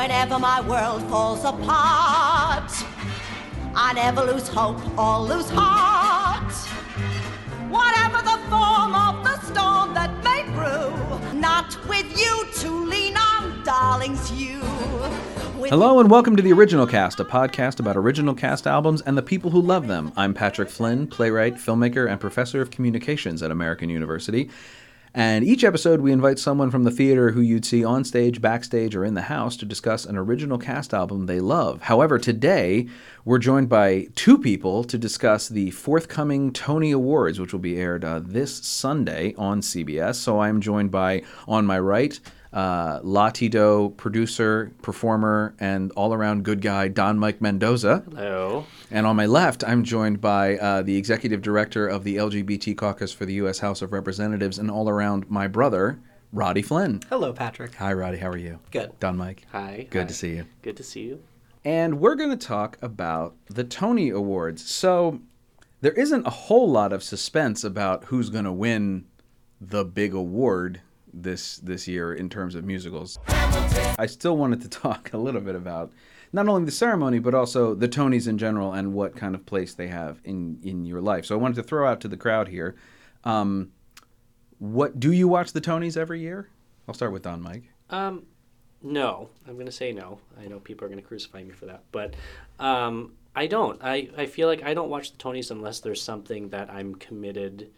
Whenever my world falls apart, I never lose hope or lose heart. Whatever the form of the storm that may brew, not with you to lean on, darlings, you. Hello and welcome to the Original Cast, a podcast about original cast albums and the people who love them. I'm Patrick Flynn, playwright, filmmaker, and professor of communications at American University. And each episode, we invite someone from the theater who you'd see on stage, backstage, or in the house to discuss an original cast album they love. However, today, we're joined by two people to discuss the forthcoming Tony Awards, which will be aired uh, this Sunday on CBS. So I'm joined by, on my right, uh, Latido producer, performer, and all around good guy, Don Mike Mendoza. Hello. And on my left, I'm joined by uh, the executive director of the LGBT caucus for the U.S. House of Representatives and all around my brother, Roddy Flynn. Hello, Patrick. Hi, Roddy. How are you? Good. Don Mike. Hi. Good Hi. to see you. Good to see you. And we're going to talk about the Tony Awards. So there isn't a whole lot of suspense about who's going to win the big award this this year in terms of musicals. I still wanted to talk a little bit about not only the ceremony but also the Tonys in general and what kind of place they have in in your life. So I wanted to throw out to the crowd here. Um, what do you watch the Tonys every year? I'll start with Don Mike. Um, no, I'm going to say no. I know people are going to crucify me for that, but um, I don't. I, I feel like I don't watch the Tonys unless there's something that I'm committed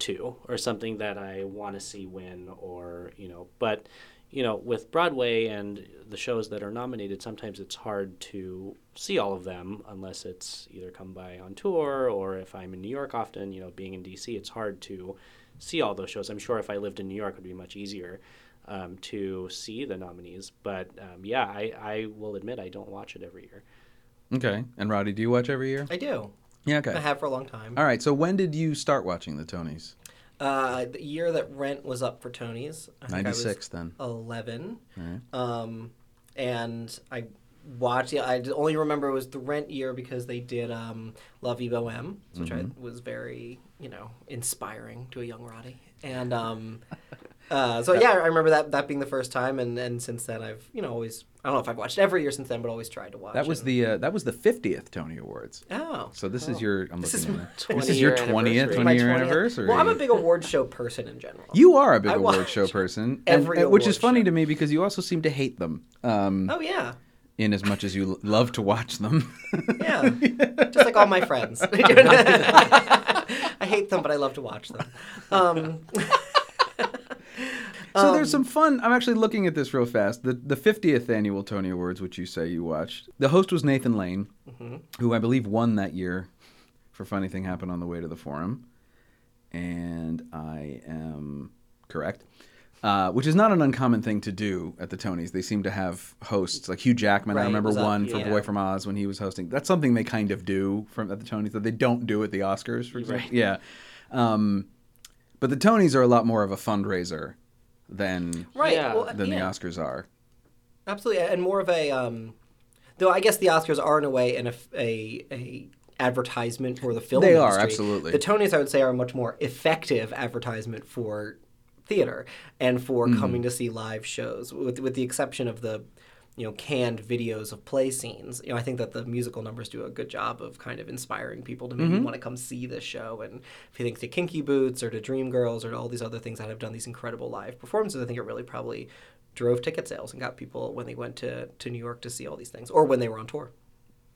to or something that I want to see win or, you know, but you know, with Broadway and the shows that are nominated, sometimes it's hard to see all of them unless it's either come by on tour or if I'm in New York often, you know, being in DC, it's hard to see all those shows. I'm sure if I lived in New York, it would be much easier um, to see the nominees. But um, yeah, I, I will admit I don't watch it every year. Okay. And Roddy, do you watch every year? I do. Yeah. Okay. I have for a long time. All right. So when did you start watching the Tonys? Uh, the year that Rent was up for Tony's, I think I was 96 then. 11. Alright. Um, and I watched, yeah, I only remember it was the Rent year because they did um, La Vie Boheme, which I was very, you know, inspiring to a young Roddy. And um, uh, so, yeah, I remember that, that being the first time. And, and since then, I've, you know, always, I don't know if I've watched every year since then, but always tried to watch That was and- the uh, that was the 50th Tony Awards. Oh. So this is your I'm This looking is at. This is your 20-year 20th 20 anniversary. Year anniversary. Well, I'm a big award show person in general. You are a big I award show person, every and- which is funny show. to me because you also seem to hate them. Um, Oh yeah, in as much as you love to watch them. yeah. Just like all my friends. I hate them, but I love to watch them. Um, so there's some fun. I'm actually looking at this real fast. The the 50th annual Tony Awards, which you say you watched. The host was Nathan Lane, Mm-hmm. who I believe won that year for Funny Thing Happened on the Way to the Forum, and I am correct. Uh, which is not an uncommon thing to do at the Tonys. They seem to have hosts like Hugh Jackman. I remember up- one for. Boy from Oz when he was hosting. That's something they kind of do from at the Tonys that they don't do at the Oscars, for example. Right. Yeah, um, but the Tonys are a lot more of a fundraiser than right. Yeah. Well, than yeah, the Oscars are. Absolutely, and more of a. Um, though I guess the Oscars are in a way an, eff- a a advertisement for the film. They are, absolutely. The Tonys, I would say, are a much more effective advertisement for theater and for Mm-hmm. coming to see live shows, with with the exception of the. You know, canned videos of play scenes. You know, I think that the musical numbers do a good job of kind of inspiring people to maybe Mm-hmm. want to come see this show. And if you think to Kinky Boots or to Dreamgirls or to all these other things that have done these incredible live performances, I think it really probably drove ticket sales and got people when they went to, to New York to see all these things or when they were on tour.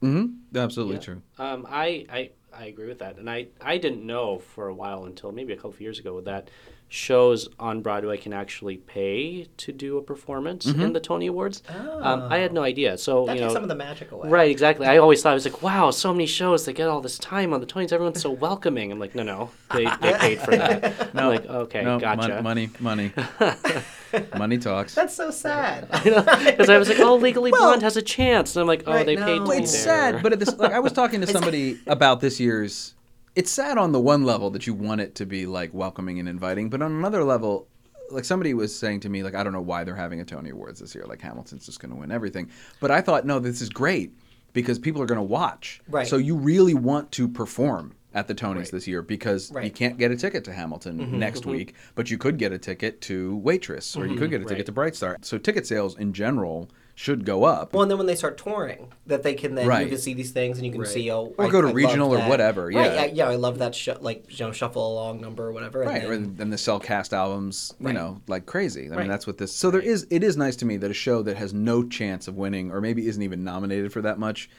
Mm-hmm. Absolutely Yeah. true. Um, I, I I agree with that, and I I didn't know for a while until maybe a couple of years ago that shows on Broadway can actually pay to do a performance in the Tony Awards. Um, I had no idea. So That you takes know, some of the magic away. Right, exactly. I always thought I was like, wow, so many shows. They get all this time on the Tonys. Everyone's so welcoming. I'm like, no, no, they, they paid for that. I'm like, okay, No, mon- gotcha. money, money, money talks. That's so sad. Because I was like, oh, Legally Blonde has a chance, and I'm like, oh, Right, they no. paid to Well, be it's there. sad, but at this, like, I was talking to somebody about this year's. It's sad on the one level that you want it to be like welcoming and inviting, but on another level, like somebody was saying to me, like I don't know why they're having a Tony Awards this year. Like Hamilton's just going to win everything, but I thought no, this is great because people are going to watch. Right. So you really want to perform at the Tonys Right. this year because you can't get a ticket to Hamilton mm-hmm. next mm-hmm. week, but you could get a ticket to Waitress or you could mm-hmm. get a ticket Right. to Bright Star. So ticket sales in general should go up. Well, and then when they start touring, that they can then Right. you can see these things and you can Right. see oh, Or I- go to I regional or that. whatever, Right, yeah. yeah, I love that sh- like you know shuffle along number or whatever. and Right, then- and then they sell cast albums, you Right. know, like crazy. I mean, that's what this. So there is. It is nice to me that a show that has no chance of winning, or maybe isn't even nominated for that much,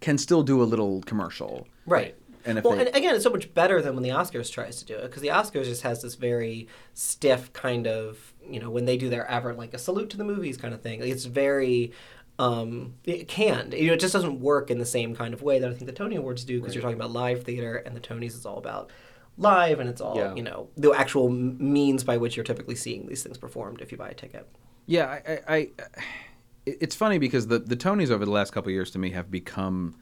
can still do a little commercial. Right. And if well, they- and again, it's so much better than when the Oscars tries to do it because the Oscars just has this very stiff kind of you know when they do their ever like a salute to the movies kind of thing. Like, it's very um, it canned. You know, it just doesn't work in the same kind of way that I think the Tony Awards do because you're talking about live theater and the Tonys is all about live and it's all Yeah. you know the actual means by which you're typically seeing these things performed if you buy a ticket. Yeah, I, I, I it's funny because the the Tonys over the last couple of years to me have become,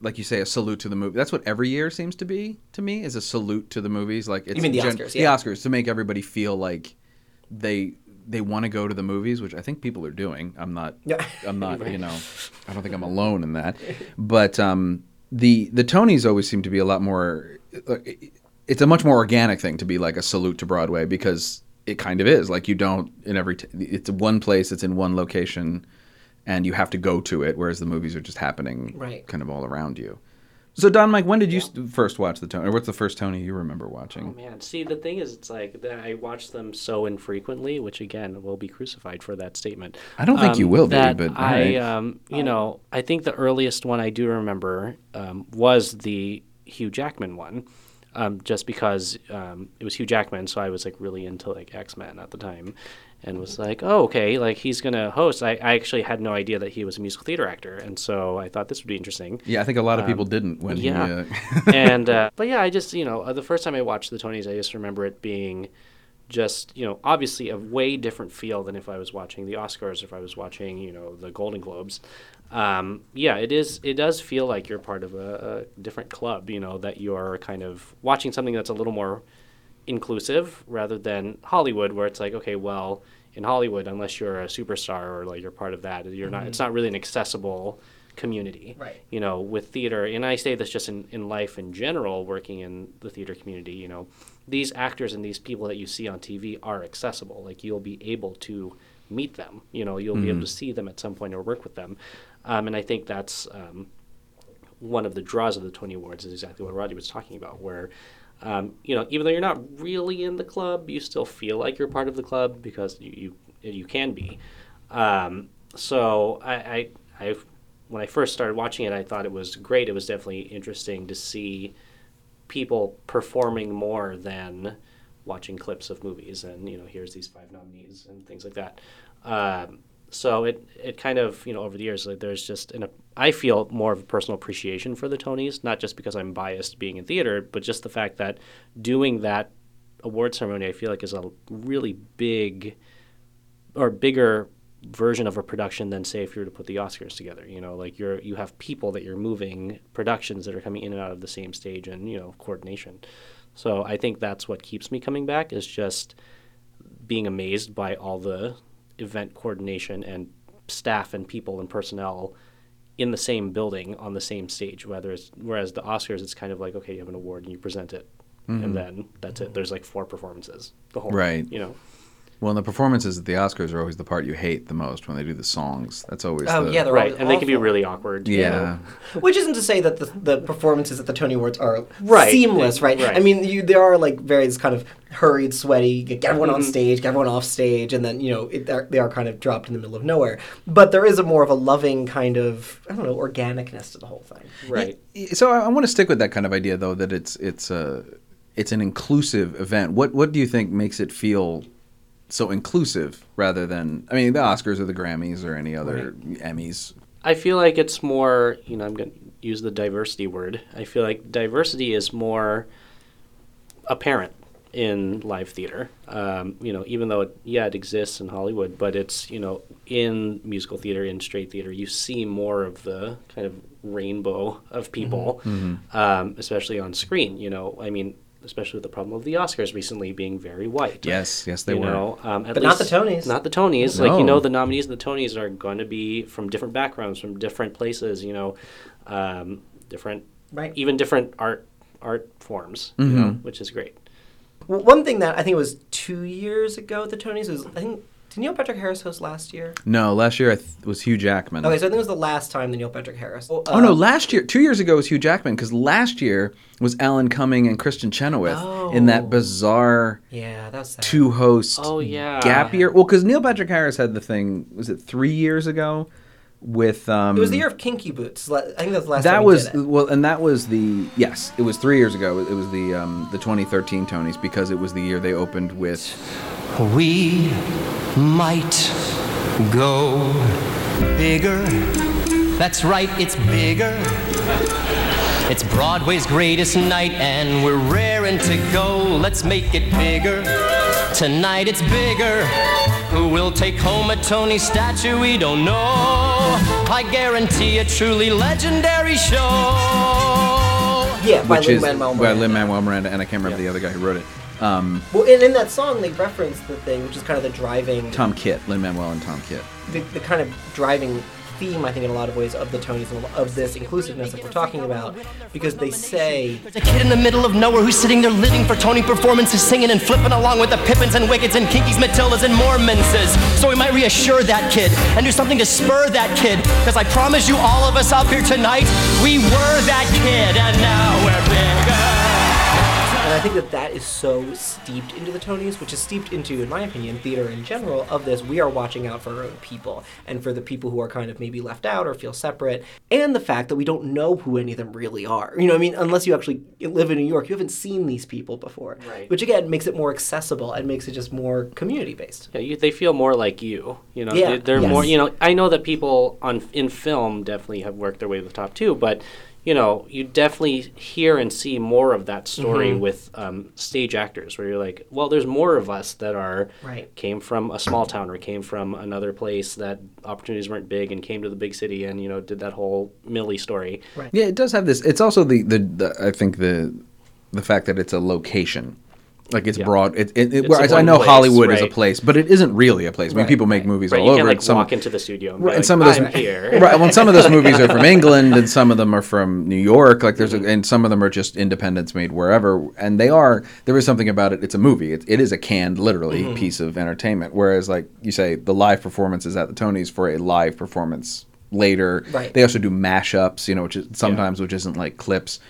like you say, a salute to the movie. That's what every year seems to be to me is a salute to the movies. Like it's mean the Oscars, The yeah. Oscars to make everybody feel like they they want to go to the movies, which I think people are doing. I'm not. Yeah. I'm not. You know, I don't think I'm alone in that. But um, the the Tonys always seem to be a lot more. It's a much more organic thing to be like a salute to Broadway because it kind of is. Like you don't in every. T- it's one place. It's in one location, and you have to go to it. Whereas the movies are just happening, Right. kind of all around you. So Don, Mike, when did you s first watch the Tony? Or what's the first Tony you remember watching? Oh man, see the thing is, it's like that I watch them so infrequently, which again will be crucified for that statement. I don't think you will be, but I, right. um, you know, I think the earliest one I do remember um, was the Hugh Jackman one, um, just because um, it was Hugh Jackman, so I was like really into like X Men at the time, and was like, oh okay, like he's gonna host. I, I actually had no idea that he was a musical theater actor, and so I thought this would be interesting. Yeah, I think a lot of people didn't when yeah. he. Uh, and uh, but yeah, I just you know the first time I watched the Tonys, I just remember it being just you know obviously a way different feel than if I was watching the Oscars, if I was watching you know the Golden Globes. Um, yeah, it is. It does feel like you're part of a, a different club. You know that you're kind of watching something that's a little more inclusive rather than Hollywood, where it's like, okay, well, in Hollywood, unless you're a superstar or like you're part of that, you're not. It's not really an accessible community. Right. You know, with theater, and I say this just in, in life in general, working in the theater community. You know, these actors and these people that you see on TV are accessible. Like you'll be able to meet them. You know, you'll be able to see them at some point or work with them. Um, and I think that's um, one of the draws of the Tony Awards is exactly what Roddy was talking about, where um, you know even though you're not really in the club, you still feel like you're part of the club because you you, you can be. Um, so I, I I when I first started watching it, I thought it was great. It was definitely interesting to see people performing more than watching clips of movies and you know here's these five nominees and things like that um, so it it kind of you know over the years like there's just an I feel more of a personal appreciation for the Tonys not just because I'm biased being in theater but just the fact that doing that award ceremony I feel like is a really big or bigger version of a production than say if you were to put the Oscars together. You know, like you're you have people that you're moving productions that are coming in and out of the same stage and you know coordination. So I think that's what keeps me coming back is just being amazed by all the event coordination and staff and people and personnel in the same building on the same stage. Whether it's whereas the Oscars, it's kind of like okay, you have an award and you present it, and mm-hmm. then that's it. There's like four performances the whole Right. You know. Well, and the performances at the Oscars are always the part you hate the most when they do the songs. That's always. Oh the, yeah, they're Right, always and they can be really awkward. you Yeah. know. Which isn't to say that the, the performances at the Tony Awards are Right. seamless, right? Right. I mean, you, there are like various kind of hurried, sweaty, get everyone Mm-hmm. on stage, get everyone off stage, and then you know it, they're, kind of dropped in the middle of nowhere. But there is a more of a loving kind of I don't know organicness to the whole thing. Right. So I, I want to stick with that kind of idea, though, that it's it's a it's an inclusive event. What what do you think makes it feel so inclusive rather than I mean the Oscars or the Grammys or any other Emmys? I feel like it's more, you know, I'm going to use the diversity word. I feel like diversity is more apparent in live theater. Um, you know, even though it, yeah, it exists in Hollywood, but it's you know in musical theater, in straight theater, you see more of the kind of rainbow of people, Um, especially on screen. You know, I mean, especially with the problem of the Oscars recently being very white. Yes, yes, they you were. know, um, at But not the Tonys. Not the Tonys. Like you know, the nominees and the Tonys are going to be from different backgrounds, from different places. You know, um, different, Right. even different art art forms. You know, Mm-hmm. which is great. Well, one thing that I think it was two years ago at the Tonys was I think Did Neil Patrick Harris host last year? No, last year I th- was Hugh Jackman. Okay, so I think it was the last time that Neil Patrick Harris. Oh, Oh no, last year, two years ago was Hugh Jackman because last year was Alan Cumming and Kristin Chenoweth in Oh. that bizarre Yeah, that was two host Oh, yeah. gap year. Well, because Neil Patrick Harris had the thing. Was it three years ago? With um, It was the year of Kinky Boots. I think that was the last that time was did it. well, and that was the yes, it was three years ago. It was the um, the 2013 Tonys because it was the year they opened with We might go bigger. That's right, it's bigger. It's Broadway's greatest night, and we're raring to go. Let's make it bigger. Tonight it's bigger. Who will take home a Tony statue? We don't know. I guarantee a truly legendary show. Yeah, by which Lin is Manuel by Lin Manuel Miranda, and I can't remember the other guy who wrote it. Um, Well, and in that song, they reference the thing, which is kind of the driving, Tom Kitt, Lin Manuel, and Tom Kitt. the, the kind of driving theme, I think, in a lot of ways of the Tonys and of this inclusiveness that we're talking about, because they say, There's a kid in the middle of nowhere who's sitting there living for Tony performances, singing and flipping along with the Pippins and Wickeds and Kinkies, Matildas and Mormonses. So we might reassure that kid and do something to spur that kid. Because I promise you, all of us out here tonight, we were that kid, and now we're bigger. And I think that that is so steeped into the Tonys, which is steeped into, in my opinion, theater in general. Of this, we are watching out for our own people and for the people who are kind of maybe left out or feel separate, and the fact that we don't know who any of them really are. You know, I mean, unless you actually live in New York, you haven't seen these people before, Right. which again makes it more accessible and makes it just more community based. Yeah, you, they feel more like you. You know, Yeah, they, they're yes. more. You know, I know that people on in film definitely have worked their way to the top too, but you know, you definitely hear and see more of that story Mm-hmm. with um, stage actors, where you're like, well, there's more of us that are Right. came from a small town or came from another place that opportunities weren't big and came to the big city and you know did that whole Millie story. Right. Yeah, it does have this. It's also the, the, the I think the the fact that it's a location. Like it's Yeah. broad. It, it, it, whereas I know place, Hollywood is a place, but it isn't really a place. I mean, Right, people make right. movies Right, all you over. can't like and some, walk into the studio and, Right, and some of those, right? Well, some of those movies are from England, and some of them are from New York. Like there's, Mm-hmm. a, and some of them are just independents made wherever, and they are. There is something about it. It's a movie. It, it is a canned, literally, Mm-hmm. piece of entertainment. Whereas, like you say, the live performance is at the Tonys for a live performance later. Right. They also do mashups, you know, which is sometimes which isn't like clips.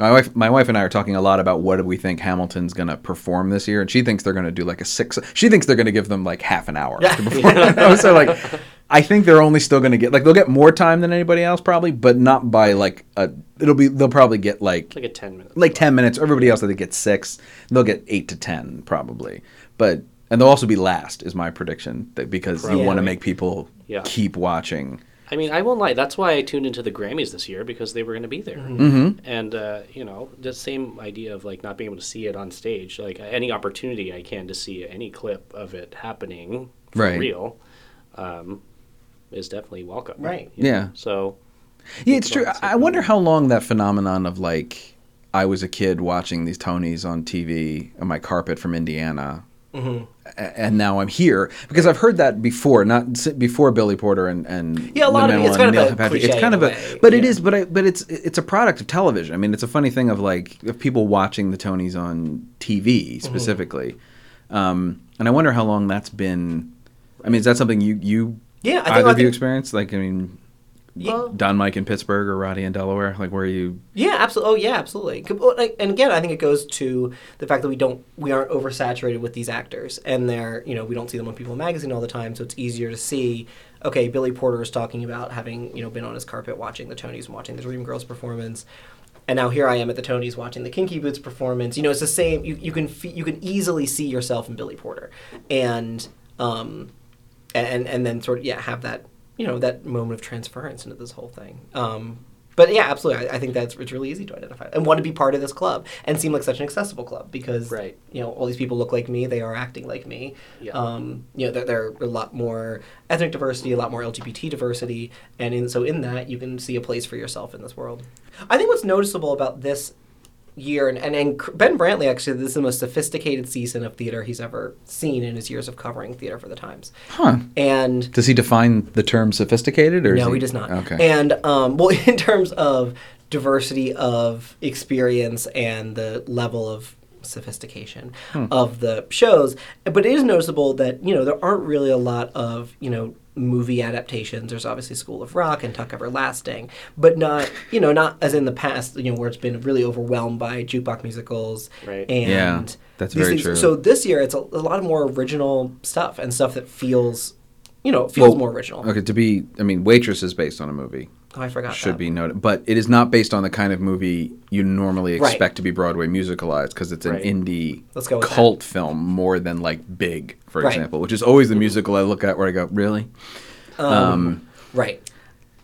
My wife, my wife and I are talking a lot about what do we think Hamilton's going to perform this year, and she thinks they're going to do like a six. She thinks they're going to give them like half an hour to perform. so like, I think they're only still going to get like they'll get more time than anybody else probably, but not by like a. It'll be they'll probably get like like a ten minutes like 10 minutes. Everybody else, I think, gets six. They'll get eight to 10, probably. But, and they'll also be last, is my prediction, that because you want to make people Yeah. keep watching. I mean, I won't lie. That's why I tuned into the Grammys this year because they were going to be there. Mm-hmm. And uh, you know, the same idea of like not being able to see it on stage. Like any opportunity I can to see any clip of it happening for Right. real, um, is definitely welcome. Right. you know? Yeah. So Yeah, it's true. I I wonder how long that phenomenon of like, I was a kid watching these Tonys on TV on my carpet from Indiana. Mm-hmm. And now I'm here because I've heard that before, not before Billy Porter and and Yeah, a lot of it- it's kind and of a Patrick. It's kind of a but yeah. is, but I, but it's it's a product of television. I mean, it's a funny thing of like of people watching the Tonys on Mm-hmm. TV specifically, um, and I wonder how long that's been. I mean, is that something you you Yeah, I think- either I of you think- experienced? Like, I mean, Yeah. Don Mike in Pittsburgh or Roddy in Delaware? Like, where are you? Yeah, absolutely. Oh, yeah, absolutely. Com- well, like- And again, I think it goes to the fact that we don't, we aren't oversaturated with these actors, and they're, you know, we don't see them on People Magazine all the time, so it's easier to see. Okay, Billy Porter is talking about having, you know, been on his carpet watching the Tonys and watching the Dream Girls performance, and now here I am at the Tonys watching the Kinky Boots performance. You know, it's the same. You, you can fe- you can easily see yourself in Billy Porter, and um, and and then sort of yeah have that you know that moment of transference into this whole thing. Um, but yeah, absolutely, I, I think that's it's really easy to identify and want to be part of this club and seem like such an accessible club because Right. you know all these people look like me, they are acting like me. Yeah. Um, you know, there, there are a lot more ethnic diversity, a lot more LGBT diversity, and in, so in that you can see a place for yourself in this world. I think what's noticeable about this year and, and, and Ben Brantley actually this is the most sophisticated season of theater he's ever seen in his years of covering theater for the Times. Huh? And Does he define the term sophisticated or? no, he does not. Okay. And um, well, in terms of diversity of experience and the level of sophistication Hmm. of the shows. But it is noticeable that you know there aren't really a lot of you know movie adaptations. There's obviously School of Rock and Tuck Everlasting, but not you know not as in the past you know where it's been really overwhelmed by jukebox musicals Right. and Yeah, that's very things. true. So this year it's a, a lot of more original stuff and stuff that feels you know feels Well, more original. Okay, to be, I mean, Waitress is based on a movie. Oh, I forgot. Should that. be noted, but it is not based on the kind of movie you normally Right. expect to be Broadway musicalized because it's an Right. indie with that. cult film more than like Big, for Right. example, which is always the musical I look at where I go, really. Um, Right.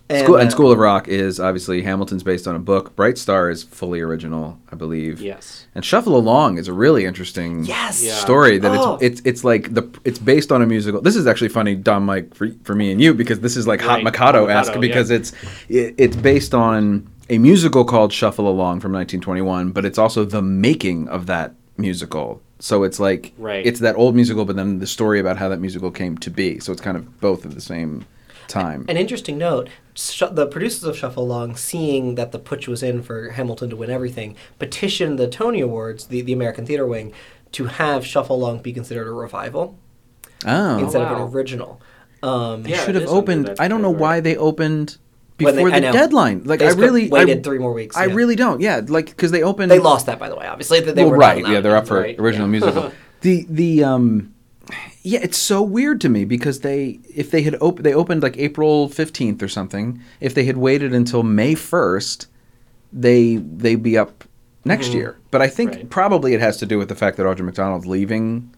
School, and uh, School of Rock is obviously Hamilton's based on a book. Bright Star is fully original, I believe. Yes. And Shuffle Along is a really interesting Yes. Yeah. story that Oh. it's it's it's like the it's based on a musical. This is actually funny, Don Mike, for for me and you because this is like Hot Mikado esque because yeah. it's it, it's based on a musical called Shuffle Along from 1921, but it's also the making of that musical. So it's like Right. it's that old musical, but then the story about how that musical came to be. So it's kind of both at the same time. An interesting note: Sh- the producers of Shuffle Along, seeing that the putsch was in for Hamilton to win everything, petitioned the Tony Awards, the, the American Theater Wing, to have Shuffle Along be considered a revival oh, instead wow. of an original. Um, They Yeah, should have opened. I don't know category. why they opened When they- before the deadline. Like They I really waited I, three more weeks, I yeah. really don't. Yeah, like because they opened. They lost that, by the way. Obviously, that they well, were right. Yeah, they're up for right, original yeah. musical. the the um, yeah, it's so weird to me because they if they had op- they opened like April fifteenth or something. If they had waited until May first, they they'd be up next year. But I think Right. probably it has to do with the fact that Audra McDonald's leaving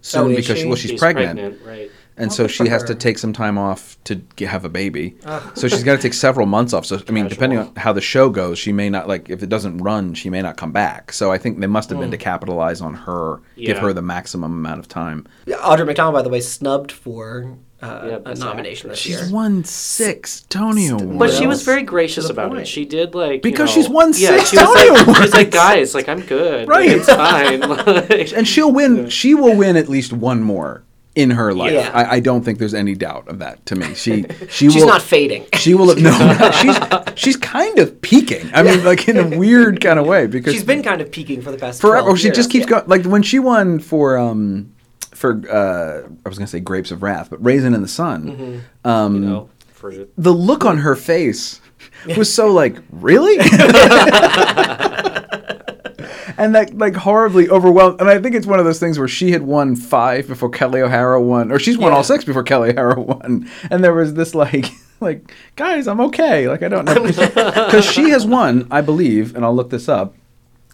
soon Oh, because she? well she's, She's pregnant. right? And so she has her. to take some time off to g- have a baby. so she's got to take several months off. So I mean, depending on how the show goes, she may not like if it doesn't run, she may not come back. So I think they must have been to capitalize on her, give her the maximum amount of time. Yeah, Audra McDonald, by the way, snubbed for uh, Yeah, a Best nomination this Actress. year. She's won six Tony Awards. But she was very gracious about point. it. She did like you Because know- she's won yeah, six she was Tony like, Awards. She's like, guys, like I'm good. Right. Like, it's fine. Like- and she'll win. She will win at least one more in her life. Yeah. I, I don't think there's any doubt of that. To me, she she She's will not fading. She will no, no, she's she's kind of peaking. I mean, like in a weird kind of way because She's been kind of peaking for the past forever. 12 She years. just keeps Yeah. going. Like when she won for um for uh I was gonna say Grapes of Wrath, but Raisin in the Sun. Um, you know, the look on her face was so like really. And that like horribly overwhelmed, and I think it's one of those things where she had won five before Kelli O'Hara won, or she's won Yeah. all six before Kelli O'Hara won, and there was this like, like guys, I'm okay, like I don't know, because she has won, I believe, and I'll look this up,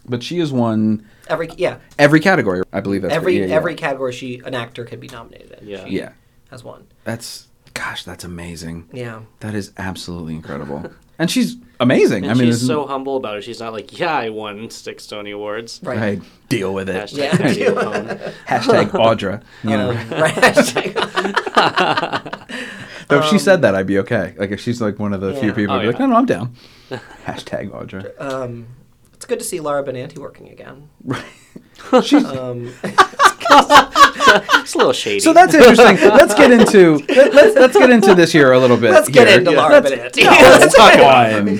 but she has won every yeah every category. I believe that's every yeah, yeah. every category she an actor can be nominated in. Yeah. She yeah. has won. That's gosh, that's amazing. Yeah. That is absolutely incredible, and she's amazing. And I mean, she's so humble about it. She's not like, yeah, I won six Tony Awards. Right. I deal with it. Hashtag Yeah. Hashtag Audra. You know, Um, right. Hashtag- though if she said that, I'd be okay. Like if she's like one of the few people, Oh, I'd be like, no, no, I'm down. Hashtag Audra. um, it's good to see Laura Benanti working again. Right. she's, Um, It's a little shady. so that's interesting. Let's get into let, let's let's get into this year a little bit. let's get here. into Yeah. Laura Let's- Benanti. Let's talk about hey,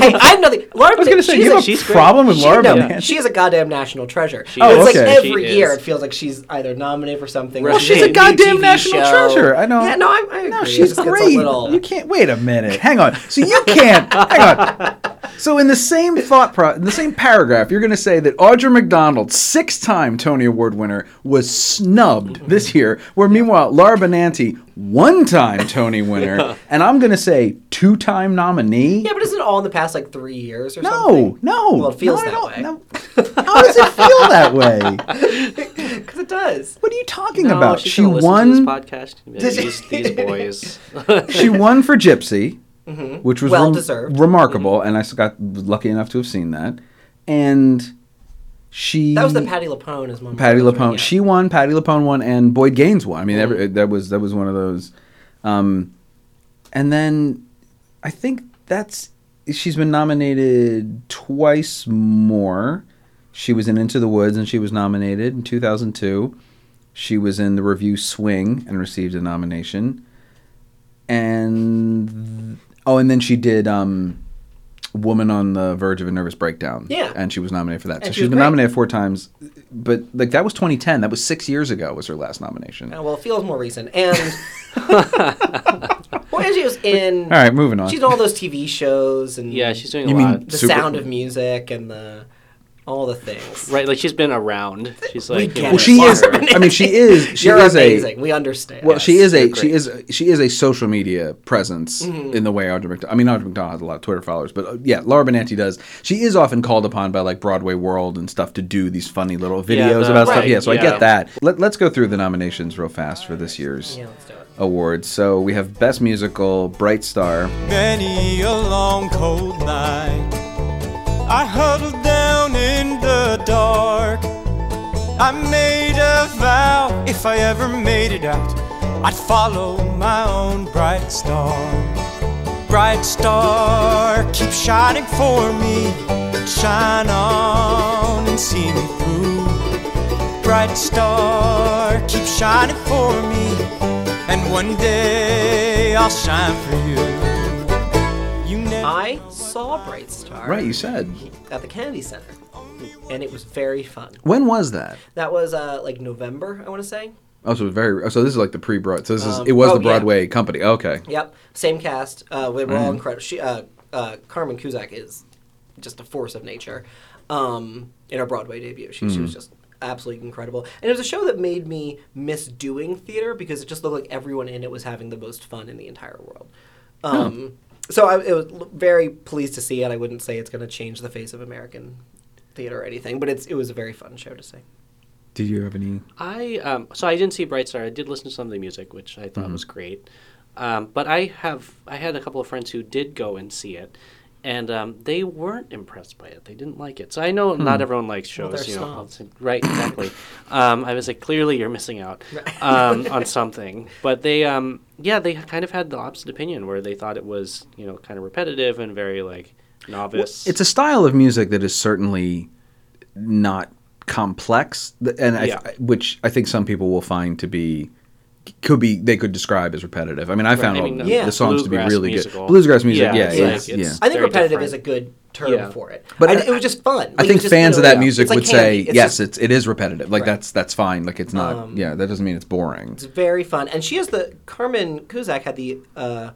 hey, I have nothing. Laura I was gonna say, she's you a- have a she's great. problem with She, Laura no, she is a goddamn national treasure. She Oh, it's okay. like She every year is. it feels like she's either nominated for something. Well, or she's a goddamn TV national show. treasure. I know. Yeah, no, I, I agree. No, she's just gets a great. little- You can't wait a minute. Hang on. So you can't. hang on. So in the same thought pro, in the same paragraph, you're going to say that Audra McDonald, six-time Tony Award winner, was snubbed this year. Where meanwhile Laura Benanti, one-time Tony winner, and I'm going to say two-time nominee. Yeah, but isn't it all in the past like three years or no, something? no. no. Well, it feels no, that way. no. How does it feel that way? Because it does. What are you talking no, about? She won. podcast. These, these boys. she won for Gypsy, mm-hmm. which was Well rem- deserved. remarkable, mm-hmm. and I got lucky enough to have seen that. And she That was the Patti LuPone as one. Patti LuPone. right? She won. Patti LuPone won, and Boyd Gaines won. I mean, every, that was that was one of those. Um, and then I think that's she's been nominated twice more. She was in Into the Woods, and she was nominated in 2002. She was in the revue Swing and received a nomination. And oh, and then she did um, Woman on the Verge of a Nervous Breakdown. Yeah. and she was nominated for that. And so she she's was been great. nominated four times, but like that was 2010. That was six years ago. Was her last nomination? Uh, well, it feels more recent. And well, and she was in. All right, moving on. She's in all those TV shows and Yeah, she's doing You a mean- lot. the Super- Sound of Music and the all the things. Right, like she's been around. She's like, get you it. know, well, she is. fire. I mean, she is. She You're is amazing. a. we understand. Well, she is a you're she great. is she is a social media presence Mm-hmm. in the way Audra McDonald. I mean, Audra McDonald has a lot of Twitter followers, but uh, yeah, Laura Benanti does. She is often called upon by like Broadway World and stuff to do these funny little videos Yeah, the- about stuff. Yeah, so I get that. Let, let's go through the nominations real fast for this year's Yeah, let's do it. awards. So we have Best Musical, Bright Star. Many a long cold night, I huddled down in the dark. I made a vow if I ever made it out, I'd follow my own bright star. Bright star, keep shining for me. Shine on and see me through. Bright star, keep shining for me. And one day I'll shine for you. I saw Bright Star Right, you said. at the Kennedy Center, and it was very fun. When was that? That was uh, like November, I want to say. Oh, so very. So this is like the pre-Broad. So this is. Um, It was oh, the yeah. Broadway company. Okay. Yep, same cast. Uh, we were Mm-hmm. all incredible. She, uh, uh, Carmen Cusack is just a force of nature. Um, in her Broadway debut, she, Mm-hmm. she was just absolutely incredible. And it was a show that made me miss doing theater because it just looked like everyone in it was having the most fun in the entire world. Um, So I it was very pleased to see it. I wouldn't say it's going to change the face of American theater or anything, but it's it was a very fun show to see. Did you have any? I um, so I didn't see Bright Star. I did listen to some of the music, which I thought was great. Um, but I have I had a couple of friends who did go and see it, and um, they weren't impressed by it. They didn't like it. So I know not everyone likes shows. they're you know, snobs. right? Exactly. um, I was like, clearly you're missing out um, on something. But they, um, yeah, they kind of had the opposite opinion, where they thought it was you know kind of repetitive and very like novice. It's a style of music that is certainly not complex, th- and Yeah. I, which I think some people will find to be could be they could describe as repetitive. I mean, I found I mean, the, Yeah. the songs to be really musical. good. Bluegrass music, Yeah, yeah, it's yeah, yeah. it's- I think repetitive different. is a good term Yeah. for it. But But I- it was just fun. I Like, think just, fans you of that music like would candy. say It's yes, just- it's it is repetitive. Like Right. that's that's fine. Like it's not. Um, yeah, that doesn't mean it's boring. It's very fun, and she has the Carmen Cusack had the uh,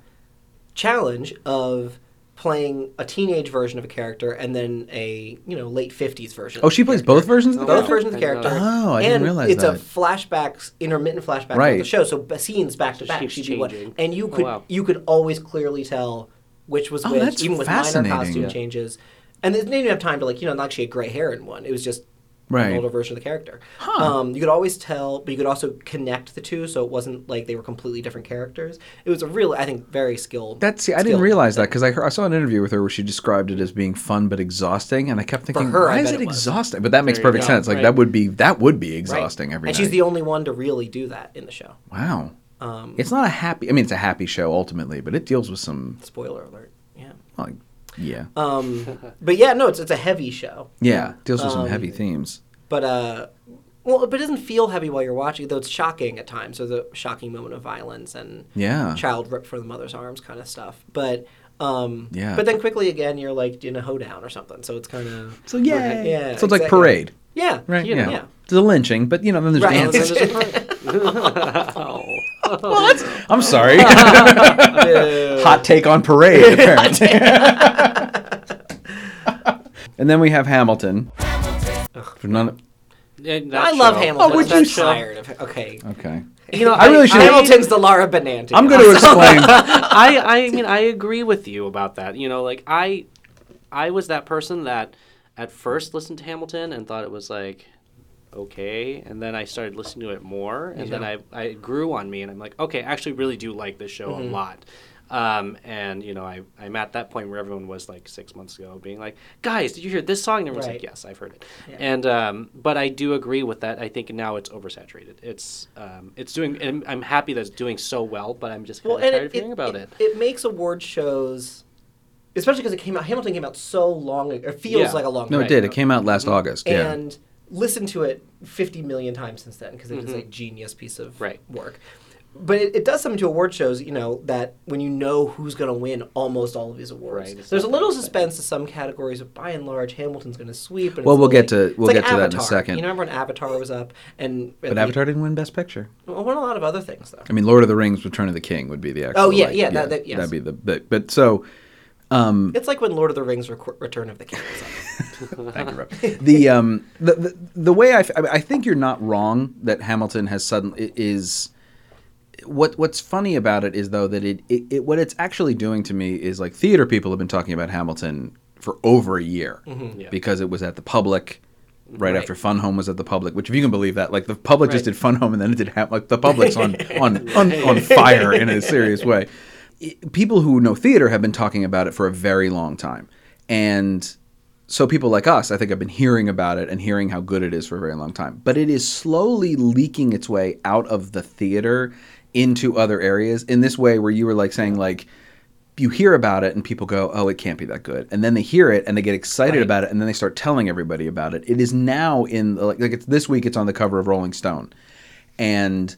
challenge of playing a teenage version of a character and then a you know late fifties version. Oh, of she the plays character. both versions of the both character? versions of the character. Oh, I didn't and realize it's that. a flashbacks, intermittent flashback Right. of the show, so b- scenes back to So back. she'd be one- changing. and you Oh, could wow. you could always clearly tell which was Oh, which, that's even with minor costume Yeah. changes. And they didn't even have time to like you know not like she had gray hair in one. It was just Right. an older version of the character. Huh. Um, you could always tell, but you could also connect the two, so it wasn't like they were completely different characters. It was a real, I think, very skilled. That's see, I didn't skilled realize that because I heard, I saw an interview with her where she described it as being fun but exhausting, and I kept thinking, her, why I is it it exhausting? But that makes There you perfect go. sense. Like Right. that would be that would be Right. exhausting every And night. she's the only one to really do that in the show. wow. Um, It's not a happy. I mean, it's a happy show ultimately, but it deals with some. spoiler alert. Yeah. Like, yeah, Um, but yeah, no, it's it's a heavy show. yeah, deals with some um, heavy themes. But uh, well, but it doesn't feel heavy while you're watching, though. It's shocking at times. There's a shocking moment of violence and Yeah. child ripped from the mother's arms kind of stuff. But um, Yeah. But then quickly again, you're like in a hoedown or something. So it's kind of So yeah, yeah. So it's like exactly. parade, Yeah. right? You yeah. know. Yeah. It's a lynching, but you know, then there's Right. dancing. oh. I'm sorry. Hot take on parade, apparently. and then we have Hamilton. For none. Yeah, I love show. Hamilton. Oh, would I'm you tired of it. Okay. Okay. You know, I really should- Hamilton's the Laura Benanti. I'm going to explain. I I mean I agree with you about that. You know, like I I was that person that at first listened to Hamilton and thought it was like okay, and then I started listening to it more, and then I I it grew on me, and I'm like, okay, I actually really do like this show Mm-hmm. a lot. Um, and you know, I I'm at that point where everyone was like six months ago being like, guys, did you hear this song? And everyone's Right. like, yes, I've heard it. And um, but I do agree with that. I think now it's oversaturated. It's um, it's doing. And I'm happy that it's doing so well, but I'm just kind well, of and tired it, of hearing it, about it, it. it makes award shows, especially because it came out. Hamilton came out so long. ago. It feels Yeah. like a long No, it did. ago. It came out last August. Yeah. And listen to it 50 million times since then because it is a mm-hmm. genius piece of Right. work. but it, it does something to award shows, you know, that when you know who's going to win almost all of these awards. Right, There's a little suspense to some categories, but by and large, Hamilton's going to sweep. And Well, we'll get to- we'll like get to that in a second. You know, remember when Avatar was up, and But Avatar didn't win Best Picture. Well, won a lot of other things though. I mean, Lord of the Rings: Return of the King would be the oh, actual. Oh, yeah, like, yeah, that- that- yes. that'd be the big. But so It's like when Lord of the Rings: Requ- Return of the King. Thank you, Rob. the um the, the the way I, f- I think you're not wrong that Hamilton has suddenly is what what's funny about it is though that it, it, it what it's actually doing to me is like theater people have been talking about Hamilton for over a year Yeah. because it was at the public right, Right. after Fun Home was at the public which if you can believe that like the public just did Fun Home and then it did Ham- like the public's on on, on on fire in a serious way People who know theater have been talking about it for a very long time. And so people like us i think have been hearing about it and hearing how good it is for a very long time. But it is slowly leaking its way out of the theater into other areas in this way where you were like saying like you hear about it and people go oh it can't be that good. And then they hear it and they get excited Right. about it and then they start telling everybody about it. It is now in like, like it's this week it's on the cover of rolling stone. And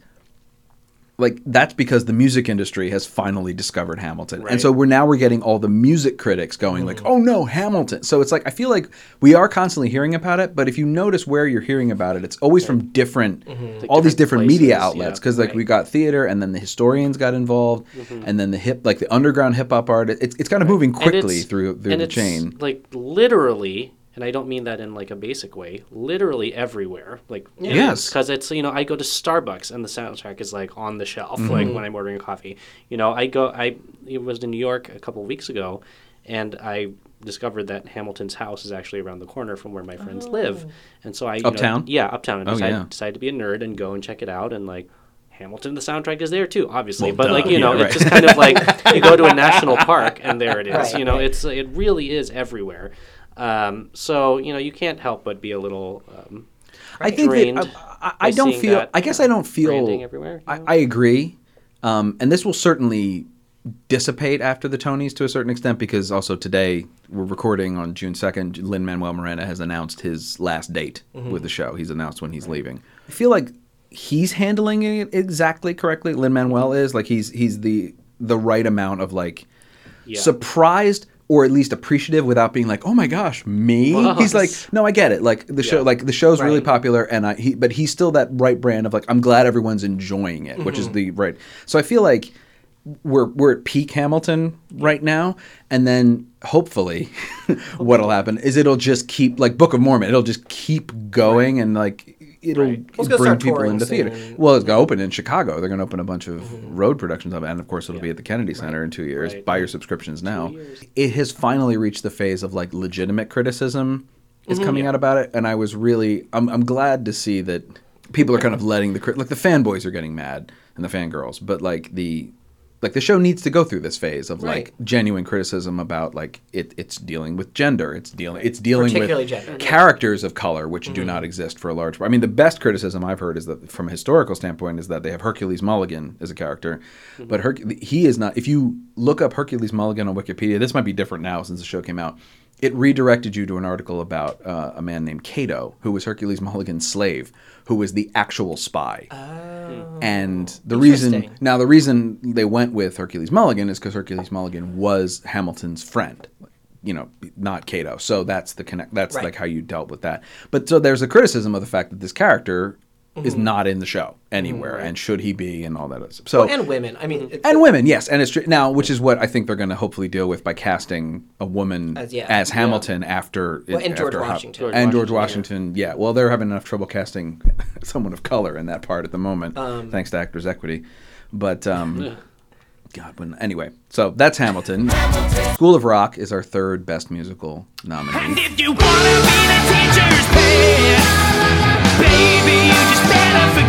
like that's because the music industry has finally discovered Hamilton. And so we're now we're getting all the music critics going like, mm. "Oh no, Hamilton." So it's like I feel like we are constantly hearing about it, but if you notice where you're hearing about it, it's always from different mm-hmm. all these different different media places, outlets yeah. cuz like Right. we got theater and then the historians got involved mm-hmm. and then the hip like the underground hip hop art it's it's kind of moving quickly through through and the it's, chain. Like literally, and I don't mean that in like a basic way. Literally everywhere. Like Yes. because it's you know I go to Starbucks and the soundtrack is like on the shelf Mm-hmm. like when I'm ordering coffee. You know I go I it was in New York a couple of weeks ago, and I discovered that Hamilton's house is actually around the corner from where my friends live, and so I you know- yeah uptown and Oh, decided, yeah. decided to be a nerd and go and check it out and like. Hamilton, the soundtrack is there too, obviously. Well, but like duh. you know, Yeah, it's just kind of like you go to a national park and there it is. Right, you know, right. it's it really is everywhere. Um, so you know, you can't help but be a little. Um, I think that I, I, by don't feel. I guess uh, I don't feel. everywhere, you I, know? I agree, um, and this will certainly dissipate after the Tonys to a certain extent because also today we're recording on June second. Lin Manuel Miranda has announced his last date Mm-hmm. with the show. He's announced when he's leaving. I feel like he's handling it exactly correctly. Lin Manuel is like he's he's the the right amount of like Yeah. surprised or at least appreciative without being like, "Oh my gosh, me." Well, he's like, "No, I get it. Like the show, like the show's really popular, and I he, but he's still that right brand of like, I'm glad everyone's enjoying it, which is Mm-hmm. the right. So I feel like we're we're at peak Hamilton right now, and then hopefully, what'll happen is it'll just keep like Book of Mormon. It'll just keep going, and like it'll Right. Well, bring people into theater. soon. Well, it's gonna open in Chicago. They're gonna open a bunch of Mm-hmm. road productions of it, and of course it'll be at the Kennedy Center in two years. Right. Buy your subscriptions now. It has finally reached the phase of like legitimate criticism is Mm-hmm. coming out about it, and I was really I'm I'm glad to see that people are kind of letting the crit like the fanboys are getting mad and the fangirls, but like the like the show needs to go through this phase of like genuine criticism about like it, it's dealing with gender it's dealing it's dealing with gender. characters of color which do mm-hmm. not exist for a large part. I mean, the best criticism I've heard is that from a historical standpoint is that they have Hercules Mulligan as a character, mm-hmm. but Herc- he is not. If you look up Hercules Mulligan on Wikipedia, this might be different now since the show came out. It redirected you to an article about uh, a man named Cato, who was Hercules Mulligan's slave, who was the actual spy. Oh. and the reason now the reason they went with Hercules Mulligan is because Hercules Mulligan was Hamilton's friend, you know, not Cato. So that's the connect. That's Right. like how you dealt with that. But so there's a criticism of the fact that this character is not in the show anywhere, and should he be, and all that. other stuff. So Well, and women. I mean, it- and women, yes, and it's true now, which is what I think they're going to hopefully deal with by casting a woman As- yeah. as Hamilton after Well, and George after Ho- Washington. George and George Washington, Washington. Yeah, well, they're having enough trouble casting someone of color in that part at the moment, Um, thanks to Actors Equity. But um, God, when anyway, so that's Hamilton. School of Rock is our third best musical nominee.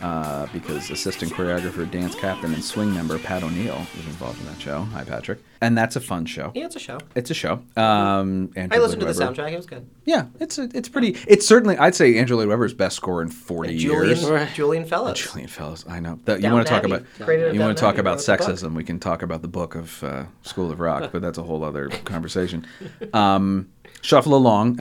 uh, because assistant choreographer, dance captain, and swing member Pat O'Neill is involved in that show. Hi, Patrick. And that's a fun show. Yeah, it's a show. It's a show. Um, Andrew I listened to Lloyd the Webber. soundtrack. It was good. Yeah, it's a, it's pretty. It's certainly I'd say Andrew Lloyd Webber's best score in forty years. Julian, Julian Fellowes. Julian Fellowes, I know. That, you want to talk Abbey. about you want to talk Abbey about wrote the book. sexism? We can talk about the book of uh, School of Rock, but that's a whole other conversation. Um, shuffle along.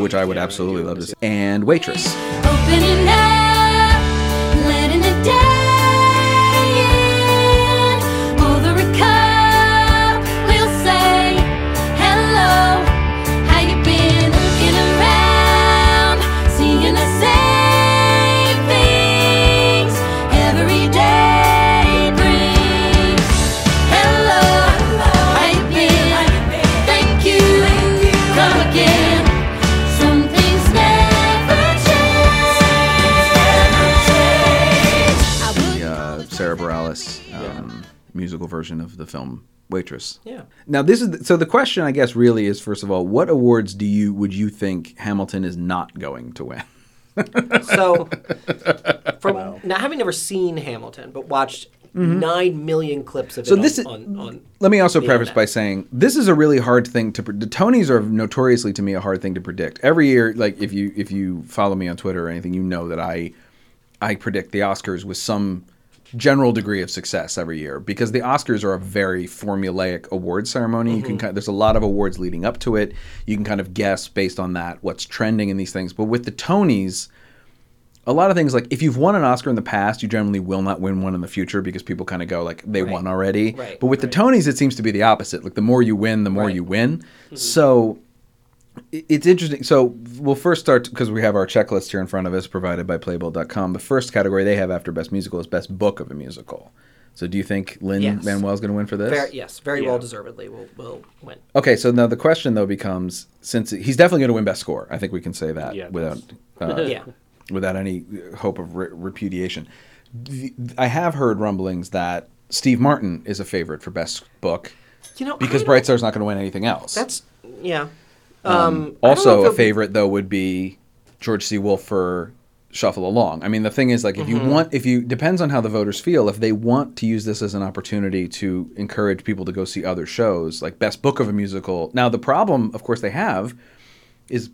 Which I would absolutely love to see. And Waitress. Musical version of the film Waitress. Yeah. Now this is so the question I guess really is first of all what awards do you would you think Hamilton is not going to win? So, from now having never seen Hamilton, but watched mm-hmm. nine million clips of it So on, this is- on, on Let me also preface internet. by saying this is a really hard thing to. The Tonys are notoriously to me a hard thing to predict. Every year, like if you if you follow me on Twitter or anything, you know that I I predict the Oscars with some general degree of success every year because the Oscars are a very formulaic award ceremony. You can mm-hmm. kind of, there's a lot of awards leading up to it. You can kind of guess based on that what's trending in these things. But with the Tonys, a lot of things like if you've won an Oscar in the past, you generally will not win one in the future because people kind of go like they Right. won already. Right, But with right. the Tonys, it seems to be the opposite. Like the more you win, the more you win. Mm-hmm. So i- it's interesting. So we'll first start because we have our checklist here in front of us, provided by Playbill.com. The first category they have after best musical is best book of a musical. So do you think Lin Yes. is going to win for this? very, yes, very Yeah. well deservedly will will win. Okay, so now the question though becomes since he's definitely going to win best score. I think we can say that Yeah, without uh, Yeah. without any hope of re- repudiation. The- I have heard rumblings that Steve Martin is a favorite for best book You know, because I Bright don't- Star's not going to win anything else. That's yeah. Um, I also a favorite though would be George C. Wolfe for Shuffle Along. I mean, the thing is like if you Mm-hmm. want if you depends on how the voters feel, if they want to use this as an opportunity to encourage people to go see other shows, like best book of a musical. Now the problem, of course, they have is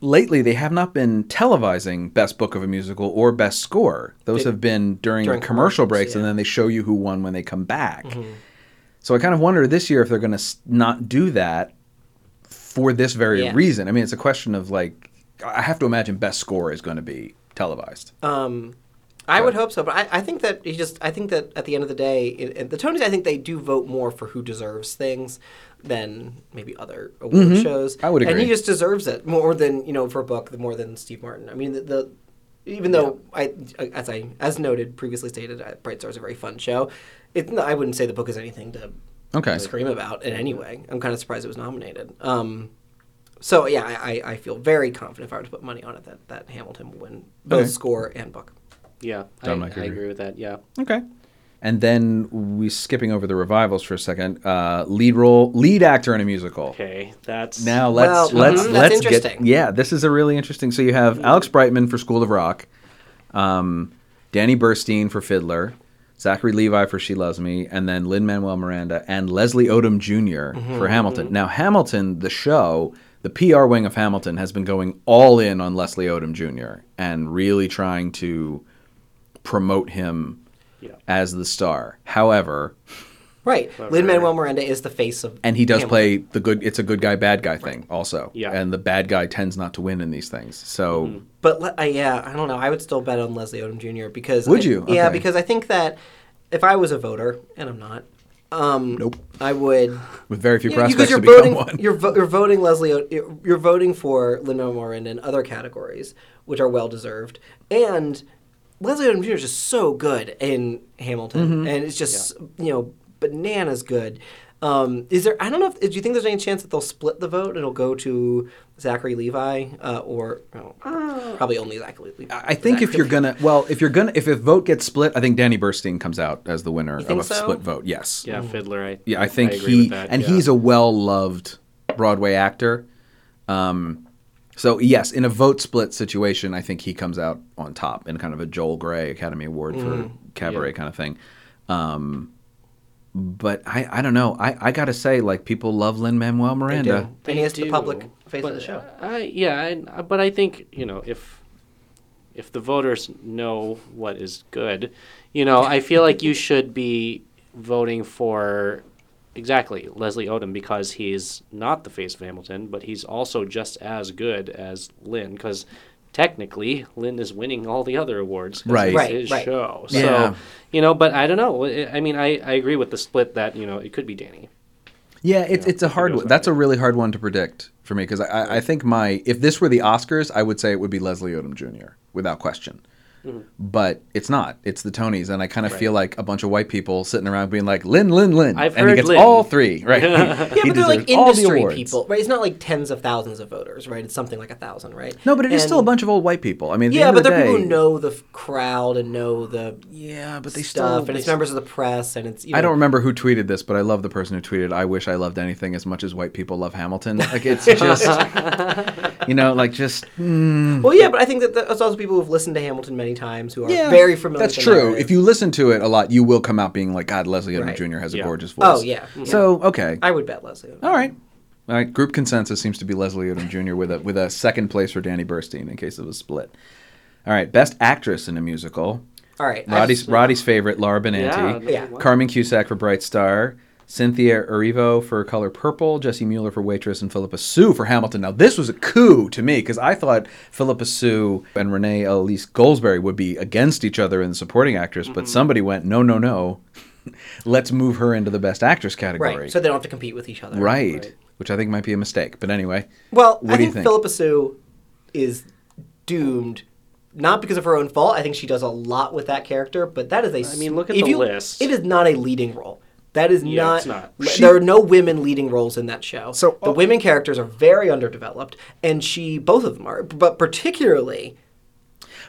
lately they have not been televising best book of a musical or best score. Those They- have been during, during the commercial breaks and then they show you who won when they come back. So I kind of wonder this year if they're going to not do that for this very Yeah. reason. I mean, it's a question of like I have to imagine best score is going to be televised. Um, I would hope so, but I, I think that he just I think that at the end of the day, it, it- the Tonys I think they do vote more for who deserves things than maybe other award shows. Mm-hmm. I would agree, and he just deserves it more than you know for a book, the more than Steve Martin. I mean, the, the even though I as I as noted previously stated, uh, Bright Star is a very fun show. It, I wouldn't say the book is anything to Okay. scream about in any way. I'm kind of surprised it was nominated. Um, so yeah, I, I, I feel very confident if I were to put money on it that, that Hamilton will win both Okay. score and book. Yeah, I, Don I Mike, agree. agree with that. Yeah. Okay. And then we skipping over the revivals for a second. Uh, lead role, lead actor in a musical. Okay, that's Now let's Well, let's mhm, let's get interesting. yeah. This is a really interesting. So you have Alex Brightman for School of Rock, um, Danny Burstein for Fiddler, Zachary Levi for She Loves Me, and then Lin Manuel Miranda and Leslie Odom junior Mm-hmm, for Hamilton. Now Hamilton, the show, the PR wing of Hamilton has been going all in on Leslie Odom Jr. and really trying to promote him Yeah. as the star. However, Right. Lin Manuel Miranda is the face of and he does Hamilton. play the good. It's a good guy, bad guy thing also. Yeah. And the bad guy tends not to win in these things. So But le- uh, yeah, I don't know. I would still bet on Leslie Odom Jr. because Would I- you? Yeah, Okay. because I think that if I was a voter, and I'm not, Um, Nope. I would. With very few Yeah, prospects because you're to become voting, one. you're, vo- you're voting Leslie. O- You're, you're voting for Lin Manuel Miranda in other categories, which are well deserved. And Leslie Odom Jr. is just so good in Hamilton, Mm-hmm. and it's just you know bananas good. Um, is there? I don't know. If, do you think there's any chance that they'll split the vote? It'll go to Zachary Levi, uh, or oh, probably only Zachary Levi. I think if you're gonna, well, if you're gonna, if a vote gets split, I think Danny Burstein comes out as the winner of a so? split vote. Yes. Yeah, Fiddler. I Yeah, I think agree he with that, and yeah. he's a well-loved Broadway actor. Um, so yes, in a vote split situation, I think he comes out on top in kind of a Joel Grey Academy Award for Mm-hmm. cabaret kind of thing. Um, but I, I don't know. I, I gotta say, like people love Lin Manuel Miranda. They Miranda. do. and he is the public face but, of the show. I, yeah, I, but I think you know if if the voters know what is good, you know, I feel like you should be voting for exactly Leslie Odom because he's not the face of Hamilton, but he's also just as good as Lin because technically Lin is winning all the other awards. Right. it's Right, his right. show. So Yeah. you know, but I don't know. I I mean, I, I agree with the split that you know it could be Danny. Yeah, it's it's a hard one. that That's a really hard one to predict for me because I, I I think my if this were the Oscars, I would say it would be Leslie Odom Jr. without question. Mm-hmm. But it's not. It's the Tonys, and I kind of feel like a bunch of white people sitting around being like, "Lin, Lin, Lin," I've and he heard gets Lin. all three, right? He- Yeah, he but they're like deserves all the industry people, right? It's not like tens of thousands of voters, right? It's something like a thousand, right? No, but it is still a bunch of old white people. I mean, at the Yeah, end but of the they're people who know the f- crowd and know the Yeah, but they stuff, still. and it's members of the press, and it's. You know, I don't remember who tweeted this, but I love the person who tweeted, "I wish I loved anything as much as white people love Hamilton." Like it's just, you know, like just hmm. Well, yeah, but I think that there's also people who've listened to Hamilton many times who are yeah, very familiar. That's with true. narrative. If you listen to it a lot, you will come out being like, "God, Leslie Odom Right. Jr. has a gorgeous oh, voice." Oh yeah. Mm-hmm. So okay, I would bet Leslie. all right, all right. Group consensus seems to be Leslie Odom Jr. with a with a second place for Danny Burstein in case it was split. All right, best actress in a musical. All right. Roddy's just- Roddy's favorite, Laura Benanti. Yeah, Yeah. Carmen Cusack for Bright Star. Cynthia Erivo for Color Purple, Jessie Mueller for Waitress, and Phillipa Soo for Hamilton. Now, this was a coup to me because I thought Phillipa Soo and Renee Elise Goldsberry would be against each other in the supporting actress, but mm-hmm. somebody went, no, no, no. Let's move her into the Best Actress category. right. So they don't have to compete with each other. Right. Which I think might be a mistake. But anyway. Well, What I do you think, think? Phillipa Soo is doomed. Not because of her own fault. I think she does a lot with that character, but that is a. I mean, look at if the you- list. It is not a leading role. That is Yeah, not. it's not. She- there are no women leading roles in that show. So- the women characters are very underdeveloped, and she, both of them are, but particularly.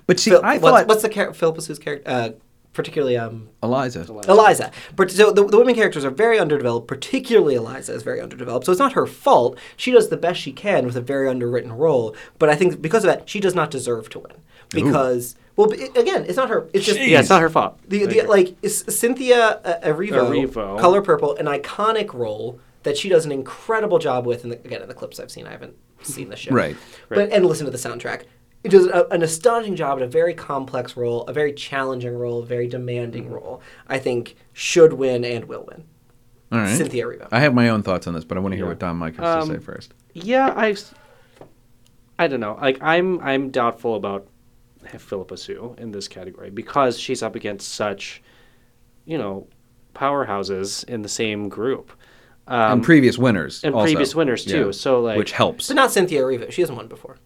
But see, Phil, I what's, thought. what's the char- Phillipa Soo's character? Uh, particularly um, Eliza. Eliza. But so the, the women characters are very underdeveloped, particularly Eliza is very underdeveloped. So it's not her fault. She does the best she can with a very underwritten role. But I think because of that, she does not deserve to win. Because, well, b- again, it's not her. It's just. Yeah, it's not her fault. The, the, like, is Cynthia uh, Erivo, Erivo. Color Purple, an iconic role that she does an incredible job with. In the, again, in the clips I've seen, I haven't seen the show. Right. But, and listen to the soundtrack. It does a, an astonishing job at a very complex role, a very challenging role, a very demanding Mm-hmm. role. I think should win and will win. All right. Cynthia Erivo. I have my own thoughts on this, but I want to hear what Don Mike has to Um, say first. Yeah, I. I don't know. Like I'm, I'm doubtful about Phillipa Soo in this category because she's up against such, you know, powerhouses in the same group. Um, and previous winners. and also. previous winners, too. So, like- which helps. But not Cynthia Erivo. She hasn't won before.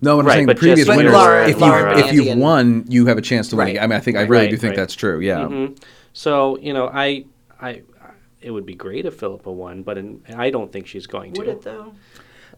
No, I'm Right, saying the but previous just winners. Laura- if you if you've and- won, you have a chance to win. Right. I mean, I think I really Right, do think right. that's true. Yeah. Mhm. So you know, I, I, it would be great if Phillipa won, but in, I don't think she's going to. Would it though?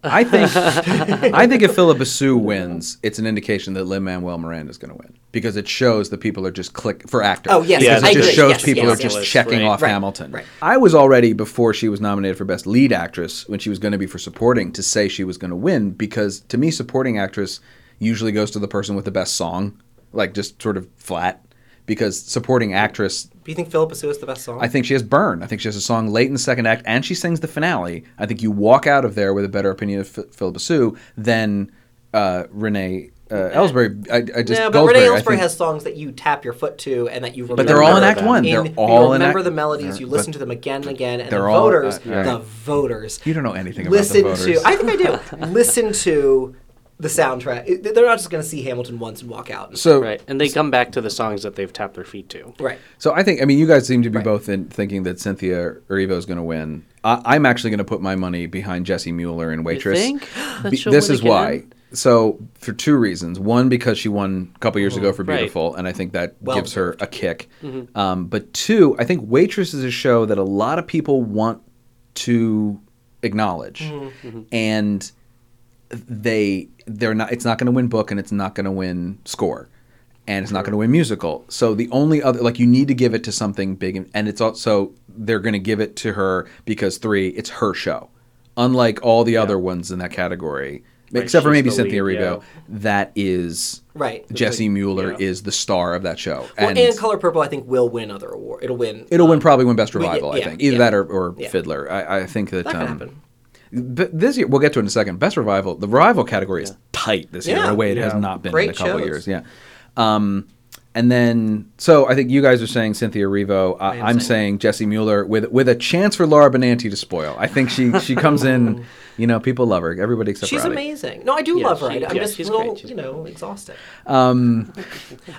I think I think if Phillipa Soo wins, it's an indication that Lin Manuel Miranda is going to win because it shows that people are just click for actor. Oh, yes, because yes, it just agree. shows Yes, people yes, are just yes. checking Right. off Right. Hamilton. Right. I was already before she was nominated for best lead actress when she was going to be for supporting to say she was going to win because to me supporting actress usually goes to the person with the best song, like just sort of flat. Because supporting actress Do you think Phillipa Soo is the best song? I think she has Burn. I think she has a song late in the second act, and she sings the finale. I think you walk out of there with a better opinion of Ph- Phillipa Soo than uh, Renee uh, Ellsbury. I, I just no, but Goldsberry, Renee Ellsbury has songs that you tap your foot to and that you remember. But they're all in Act them. One. They're you all in remember Act. the melodies. You listen to them again and again, and the all- voters, uh, yeah. the voters. You don't know anything listen about the voters. to. I think I do. listen to the soundtrack. It- They're not just going to see Hamilton once and walk out. So Right, and they come back to the songs that they've tapped their feet to. right. So I think I mean you guys seem to be Right. both in thinking that Cynthia Erivo is going to win. I, I'm actually going to put my money behind Jessie Mueller and Waitress. think? Be- she'll this win is why. again? So for two reasons. One because she won a couple years ago for Right. Beautiful, and I think that Well gives her a kick. Mm-hmm. Um, but two, I think Waitress is a show that a lot of people want to acknowledge, Mm-hmm. and they they're not. It's not going to win book, and it's not going to win score and it's not going to win musical. So the only other like you need to give it to something big, and, and it's also they're going to give it to her because three, it's her show, unlike all the other ones in that category, Right, except for maybe Cynthia lead, Erivo. yeah. That is Right. Jessie Mueller yeah. is the star of that show, Well, and, and, Color Purple, I think, will win other award. It'll win. it'll win um, probably win best well, yeah, revival. I think either yeah. that or, or Yeah. Fiddler. I, I think that, That um, happen. But this year, we'll get to it in a second. Best revival, the revival category is tight this year in Yeah. a way it Yeah. has not been in a couple shows. years. Yeah. Um, and then, so I think you guys are saying Cynthia Erivo. I, am I'm saying- saying Jessie Mueller with with a chance for Laura Benanti to spoil. I think she she comes in. You know, people love her. Everybody except She's Roddy. amazing. No, I do Yeah, love her. she- I, I'm yeah, just she's a little. She's you know, exhausted. Um,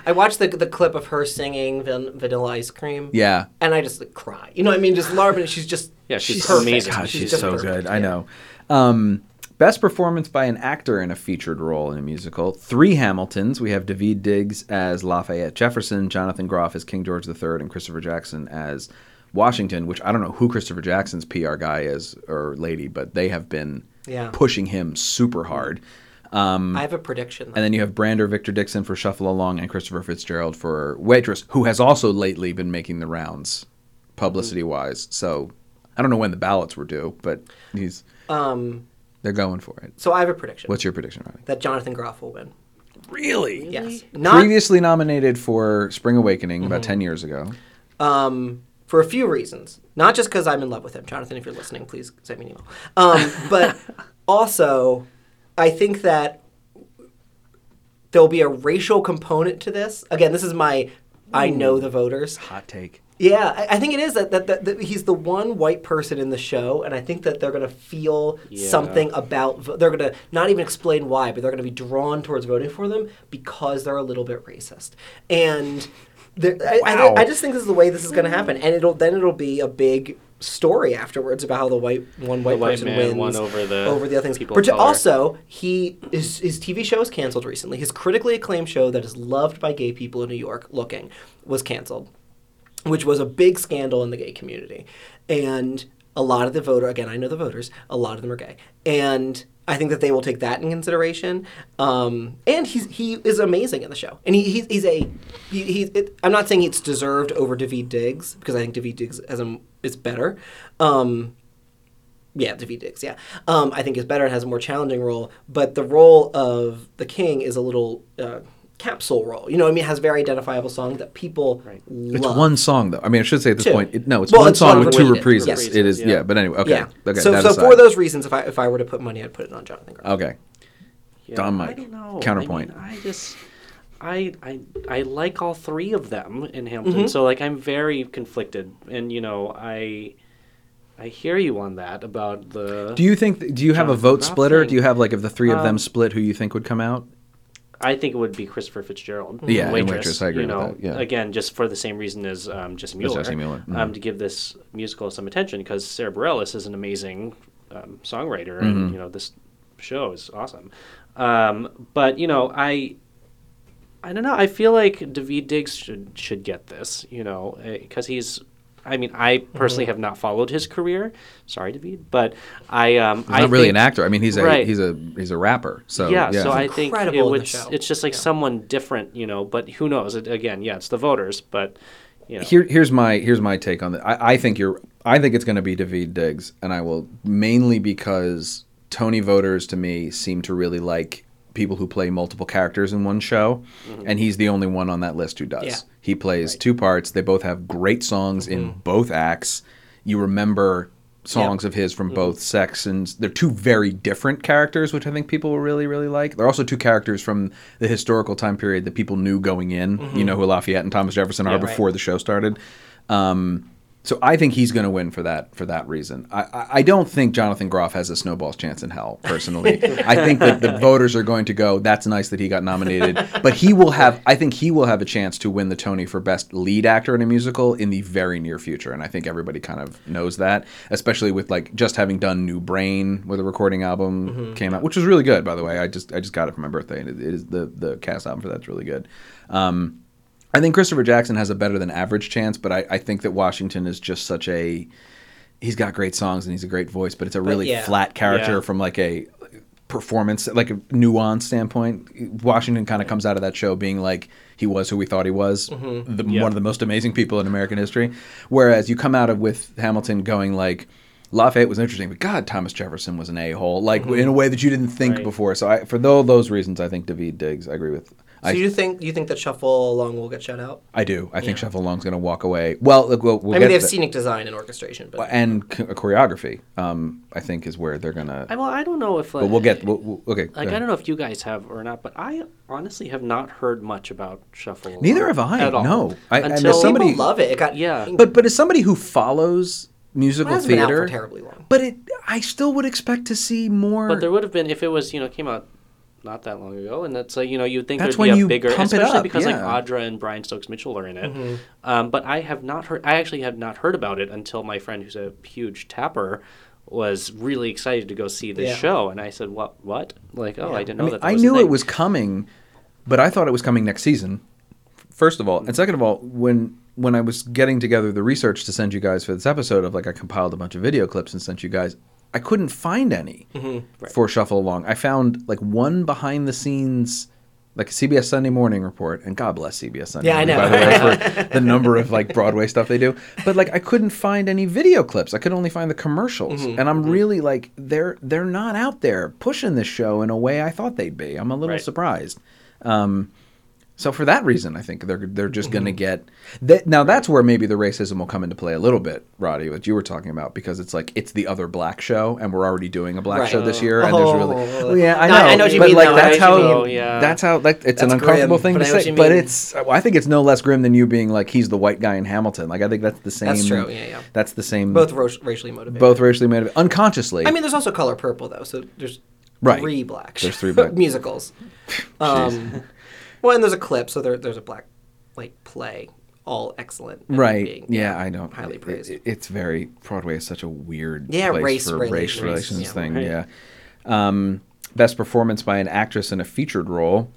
I watched the the clip of her singing Van- Vanilla Ice Cream. yeah. And I just like, cry. You know what I mean? Just Laura, Benanti, she's just Yeah, she's perfect. amazing. God, she's, just so perfect. good. I know. Um, best performance by an actor in a featured role in a musical. Three Hamiltons. We have Daveed Diggs as Lafayette Jefferson, Jonathan Groff as King George III, and Christopher Jackson as Washington. Which I don't know who Christopher Jackson's PR guy is or lady, but they have been Yeah. pushing him super hard. I have a prediction. And then you have Brandon Victor Dixon for Shuffle Along and Christopher Fitzgerald for Waitress, who has also lately been making the rounds publicity wise. So I don't know when the ballots were due, but he's um, they're going for it. so I have a prediction. What's your prediction, Ronnie? that Jonathan Groff will win. Really? Yes. Not Previously nominated for Spring Awakening about 10 years ago. um, for a few reasons. Not just because I'm in love with him. Jonathan, if you're listening, please send me an email. Um, but also, I think that there'll be a racial component to this. Again, this is my I know the voters. Hot take. Yeah, I, I think it is that, that, that, that he's the one white person in the show, and I think that they're going to feel Yeah. something about. They're going to not even explain why, but they're going to be drawn towards voting for them because they're a little bit racist. And there- Wow. I, I just think this is the way this is going to happen, and it'll then it'll be a big story afterwards about how the white one white white person wins over the over the other things. people But also, he his, his TV show was canceled recently. His critically acclaimed show that is loved by gay people in New York, Looking, was canceled which was a big scandal in the gay community. And a lot of the voter, again, I know the voters, a lot of them are gay. And I think that they will take that in consideration. Um, and he's he is amazing in the show. And he, he's, he's a he, he it, I'm not saying it's deserved over Daveed Diggs because I think Daveed Diggs as a, is better. Um, yeah, Daveed Diggs. Yeah, um, I think is better and has a more challenging role. But the role of the king is a little uh, capsule role. You know, what I mean, it has very identifiable songs that people It's love. one song, though. I mean, I should say at this Two. point, it, no, it's Well, one it's song with two related. reprises. Yes. It is, yeah. Yeah. But anyway, okay. Yeah. okay so that so aside. for those reasons, if I if I were to put money, I'd put it on Jonathan Groff. Okay. Yeah, Don I Mike, don't know. counterpoint. I, mean, I just, I, I, I like all three of them in Hamilton. Mm-hmm. So like, I'm very conflicted, and you know, I, I hear you on that about the. Do you think? Do you have a vote Groff splitter? thing. Do you have like if the three of them Um, split, who you think would come out? I think it would be Christopher Fitzgerald. Yeah, in waitress. Waitress, I agree You with know, that, yeah. again, just for the same reason as um, Jessie Mueller. Jessie Mueller, mhm. Um, to give this musical some attention because Sara Bareilles is an amazing um, songwriter, Mm-hmm. and you know this show is awesome. Um, but you know, I. I don't know. I feel like Daveed Diggs should should get this, you know, because he's. I mean, I personally Mm-hmm. have not followed his career. Sorry, David, but I. Um, He's I not really think- an actor. I mean, he's a Right. he's a he's a rapper. So yeah, yeah, so I think it would, it's just like Yeah. someone different, you know. But who knows? It, again, yeah, it's the voters, but you know, Here, here's my here's my take on that. I, I think you're. I think it's going to be Daveed Diggs, and I will mainly because Tony voters to me seem to really like people who play multiple characters in one show, mm-hmm. and he's the only one on that list who does. Yeah. He plays two parts. They both have great songs in mm-hmm. both acts. You remember songs of his from mm-hmm. both sections. They're two very different characters, which I think people will really, really like. They're also two characters from the historical time period that people knew going in. You know who Lafayette and Thomas Jefferson are Yeah. before the show started. Um, So I think he's going to win for that for that reason. I, I, don't think Jonathan Groff has a snowball's chance in hell. Personally, I think that the voters are going to go. That's nice that he got nominated, but he will have. I think he will have a chance to win the Tony for best lead actor in a musical in the very near future, and I think everybody kind of knows that, especially with like just having done New Brain, where the recording album came out, which was really good, by the way. I just I just got it for my birthday, and it, it is the the cast album for that's really good. Um, I think Christopher Jackson has a better than average chance, but I, I think that Washington is just such a. He's got great songs and he's a great voice, but it's a really yeah. flat character Yeah. from like a performance, like a nuance standpoint. Washington kind of comes out of that show being like he was who we thought he was, mm-hmm. the, Yeah. one of the most amazing people in American history. Whereas you come out of with Hamilton going like. Lafayette was interesting, but God, Thomas Jefferson was an a hole, like mm-hmm. in a way that you didn't think Right. before. So, I, for tho- those reasons, I think Daveed Diggs. I agree with. So I, you think you think that Shuffle Along will get shut out? I do. I think Yeah. Shuffle Along's going to walk away. Well, look, we'll, we'll I get mean, they have to- scenic design and orchestration, but and ch- choreography. Um, I think is where they're gonna. Well, I don't know if like, but we'll get. We'll, we'll, okay. Like I don't know if you guys have or not, but I honestly have not heard much about Shuffle. Along Neither have I. At all. No. I- Until as somebody- people love it. It got Yeah. But but as somebody who follows it musical hasn't been out theater, for terribly long. but it, I still would expect to see more. But there would have been if it was you know came out not that long ago, and that's like you know you'd think That's there'd be a you bigger, especially up, because yeah. like Audra and Brian Stokes Mitchell are in it. Mm-hmm. Um, but I have not heard. I actually have not heard about it until my friend, who's a huge tapper, was really excited to go see this Yeah. show, and I said, "What? What? Like, oh, I didn't I, know mean, that." that I knew it was coming, but I thought it was coming next season. First of all, and second of all, when when I was getting together the research to send you guys for this episode of like I compiled a bunch of video clips and sent you guys, I couldn't find any Mm-hmm. for Shuffle Along. I found like one behind the scenes. Like a CBS Sunday Morning report, and God bless CBS Sunday Yeah, I Morning, know. by the way, for the number of like Broadway stuff they do. But like, I couldn't find any video clips. I could only find the commercials, Mm-hmm, and I'm really like, they're they're not out there pushing this show in a way I thought they'd be. I'm a little Right. surprised. Um, so for that reason, I think they're they're just going to Mm-hmm. get that. Now that's where maybe the racism will come into play a little bit, Roddy, what you were talking about, because it's like it's the other black show, and we're already doing a black Right. show this year, and there's really, Oh. yeah, I No, know, I know what you but mean, like though. That's how, what you mean. Yeah. that's how, like it's an uncomfortable grim, thing to I know what say, but it's, I think it's no less grim than you being like he's the white guy in Hamilton. Like I think that's the same. That's true, yeah, yeah. That's the same. both ro- racially motivated. both racially motivated, unconsciously. I mean, there's also Color Purple though, so there's Right. three black. There's three black- musicals. Um, well, and there's a clip, so there, there's a black like play, all excellent. right being, yeah i don't highly it- praised. it- it's very broadway is such a weird Yeah, race for race race, relations yeah. thing Right. yeah um, best performance by an actress in a featured role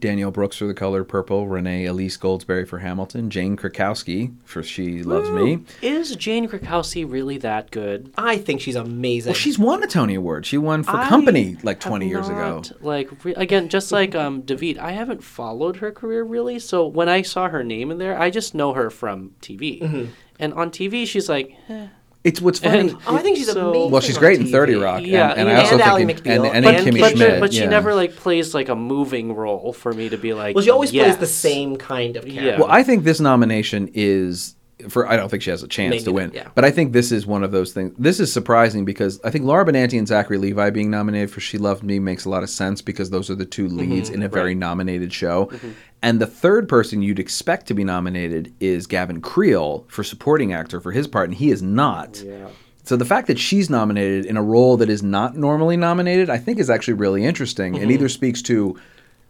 danielle brooks for the color purple renee elise goldsberry for hamilton jane krakowski for she loves me Is Jane Krakowski really that good? I think she's amazing. well she's won a tony award she won for I company like have 20 years ago Like re- again, just like um, David, I haven't followed her career really. So when I saw her name in there, I just know her from TV. Mm-hmm. And on TV, she's like, eh. It's what's funny And- oh, I think she's So- amazing. well she's on great in 30 rock Yeah, and, and i also Ally think in, McBeal. and, and, But- kimmy but, schmidt but she yeah. never like plays like a moving role for me to be like. Well, she always plays the same kind of character. Yeah. Well, I think this nomination is for. I don't think she has a chance Maybe to win, yeah. but I think this is one of those things. This is surprising because I think Laura Benanti and Zachary Levi being nominated for "She Loved Me" makes a lot of sense because those are the two leads mm-hmm. in a very nominated show. Mm-hmm. And the third person you'd expect to be nominated is Gavin Creel for supporting actor for his part, and he is not. Yeah. So the fact that she's nominated in a role that is not normally nominated, I think is actually really interesting and either speaks to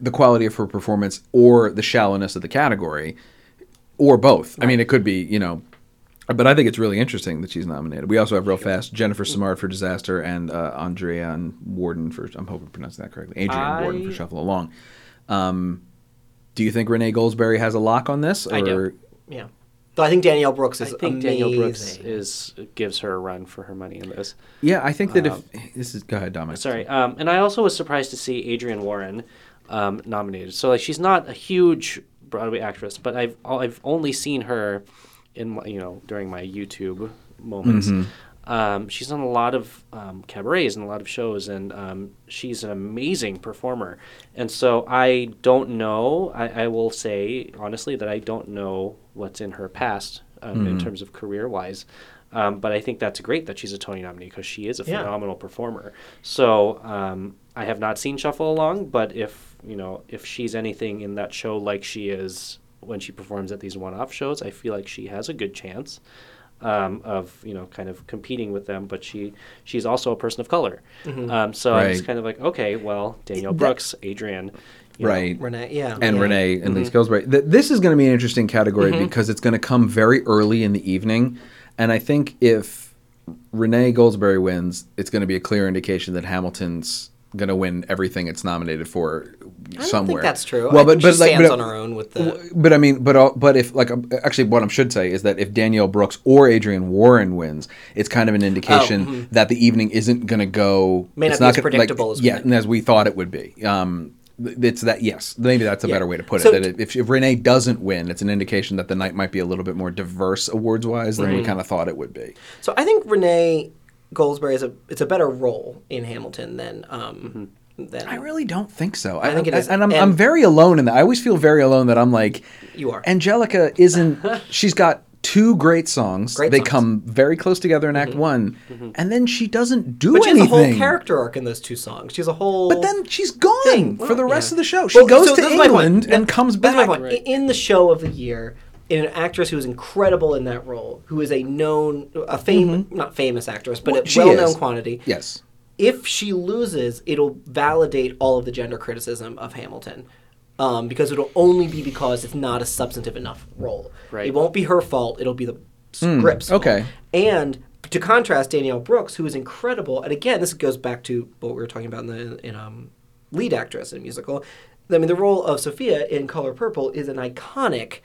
the quality of her performance or the shallowness of the category or both. I mean, it could be, you know, but I think it's really interesting that she's nominated. We also have real fast Jennifer Simard for Disaster and uh, Andrea and Warden for I'm hoping I'm pronouncing that correctly. Adrian Warden for Shuffle Along. Um, do you think Renee Goldsberry has a lock on this? Or I do. Yeah. So I think Danielle Brooks is I think amazing. Danielle Brooks is gives her a run for her money in this. yeah, I think that if this is go ahead, Dominic. Sorry, um, and I also was surprised to see Adrienne Warren um, nominated. So like she's not a huge Broadway actress, but I've I've only seen her in my, you know during my YouTube moments. Um, she's on a lot of um, cabarets and a lot of shows, and um, she's an amazing performer. And so I don't know. I, I will say honestly that I don't know what's in her past um, in terms of career wise. Um, but I think that's great that she's a Tony nominee because she is a Yeah. phenomenal performer. So um, I have not seen Shuffle Along, but if you know if she's anything in that show like she is when she performs at these one-off shows, I feel like she has a good chance. Um, of you know kind of competing with them, but she she's also a person of color. Um, so I was Right. kind of like, okay, well, Danielle Brooks, Adrian, you know, right. Renee, yeah. and yeah. Renee and Lee Skillsbury. Th- this is going to be an interesting category because it's going to come very early in the evening, and I think if Renee Goldsberry wins, it's going to be a clear indication that Hamilton's going to win everything it's nominated for I don't somewhere. think that's true. Well, I but but she like, stands but, on her own with the. but I mean, but but if like um, actually, what I should say is that if Danielle Brooks or Adrienne Warren wins, it's kind of an indication that the evening isn't going to go. Oh, May it's not be as gonna- predictable as we yeah, and as we thought it would be. Um, it's that yes, maybe that's a Yeah. better way to put So it. That if, if Renee doesn't win, it's an indication that the night might be a little bit more diverse awards wise than we kind of thought it would be. So I think Renee Goldsberry is a it's a better role in Hamilton than um than I really don't think so. I think it is. and I'm, And- I'm very alone in that. I always feel very alone that I'm like, You are. Angelica isn't. she's got two great songs. Great they songs. Mm-hmm. come very close together in Act One, and then she doesn't do But she has anything. a whole character arc in those two songs. She has a whole. But then she's gone thing. for the rest yeah. of the show. She Well, goes so to this is my point. England and That- comes that's my back. point. In the show of the year, in an actress who is incredible in that role, who is a known, a famous, not famous actress, but Mm-hmm. Well, a well-known is. quantity. Yes. If she loses, it'll validate all of the gender criticism of Hamilton. Um, because it'll only be because it's not a substantive enough role. Right. It won't be her fault. It'll be the script's fault. Hmm, okay. And to contrast, Danielle Brooks, who is incredible, and again, this goes back to what we were talking about in the in um, lead actress in a musical. I mean, the role of Sophia in Color Purple is an iconic,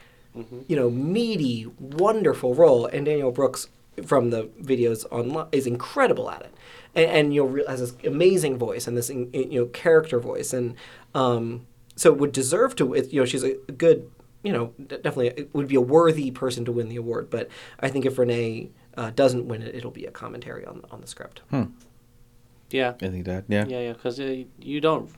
you know, meaty, wonderful role, and Daniel Brooks from the videos online is incredible at it, and, and you know re- has this amazing voice and this in- in- you know character voice, and um, so would deserve to. it- You know, she's a good you know, definitely it would be a worthy person to win the award. But I think if Renee uh, doesn't win it, it'll be a commentary on on the script. Hmm. yeah, I think that. Yeah. yeah, yeah, because uh, you don't,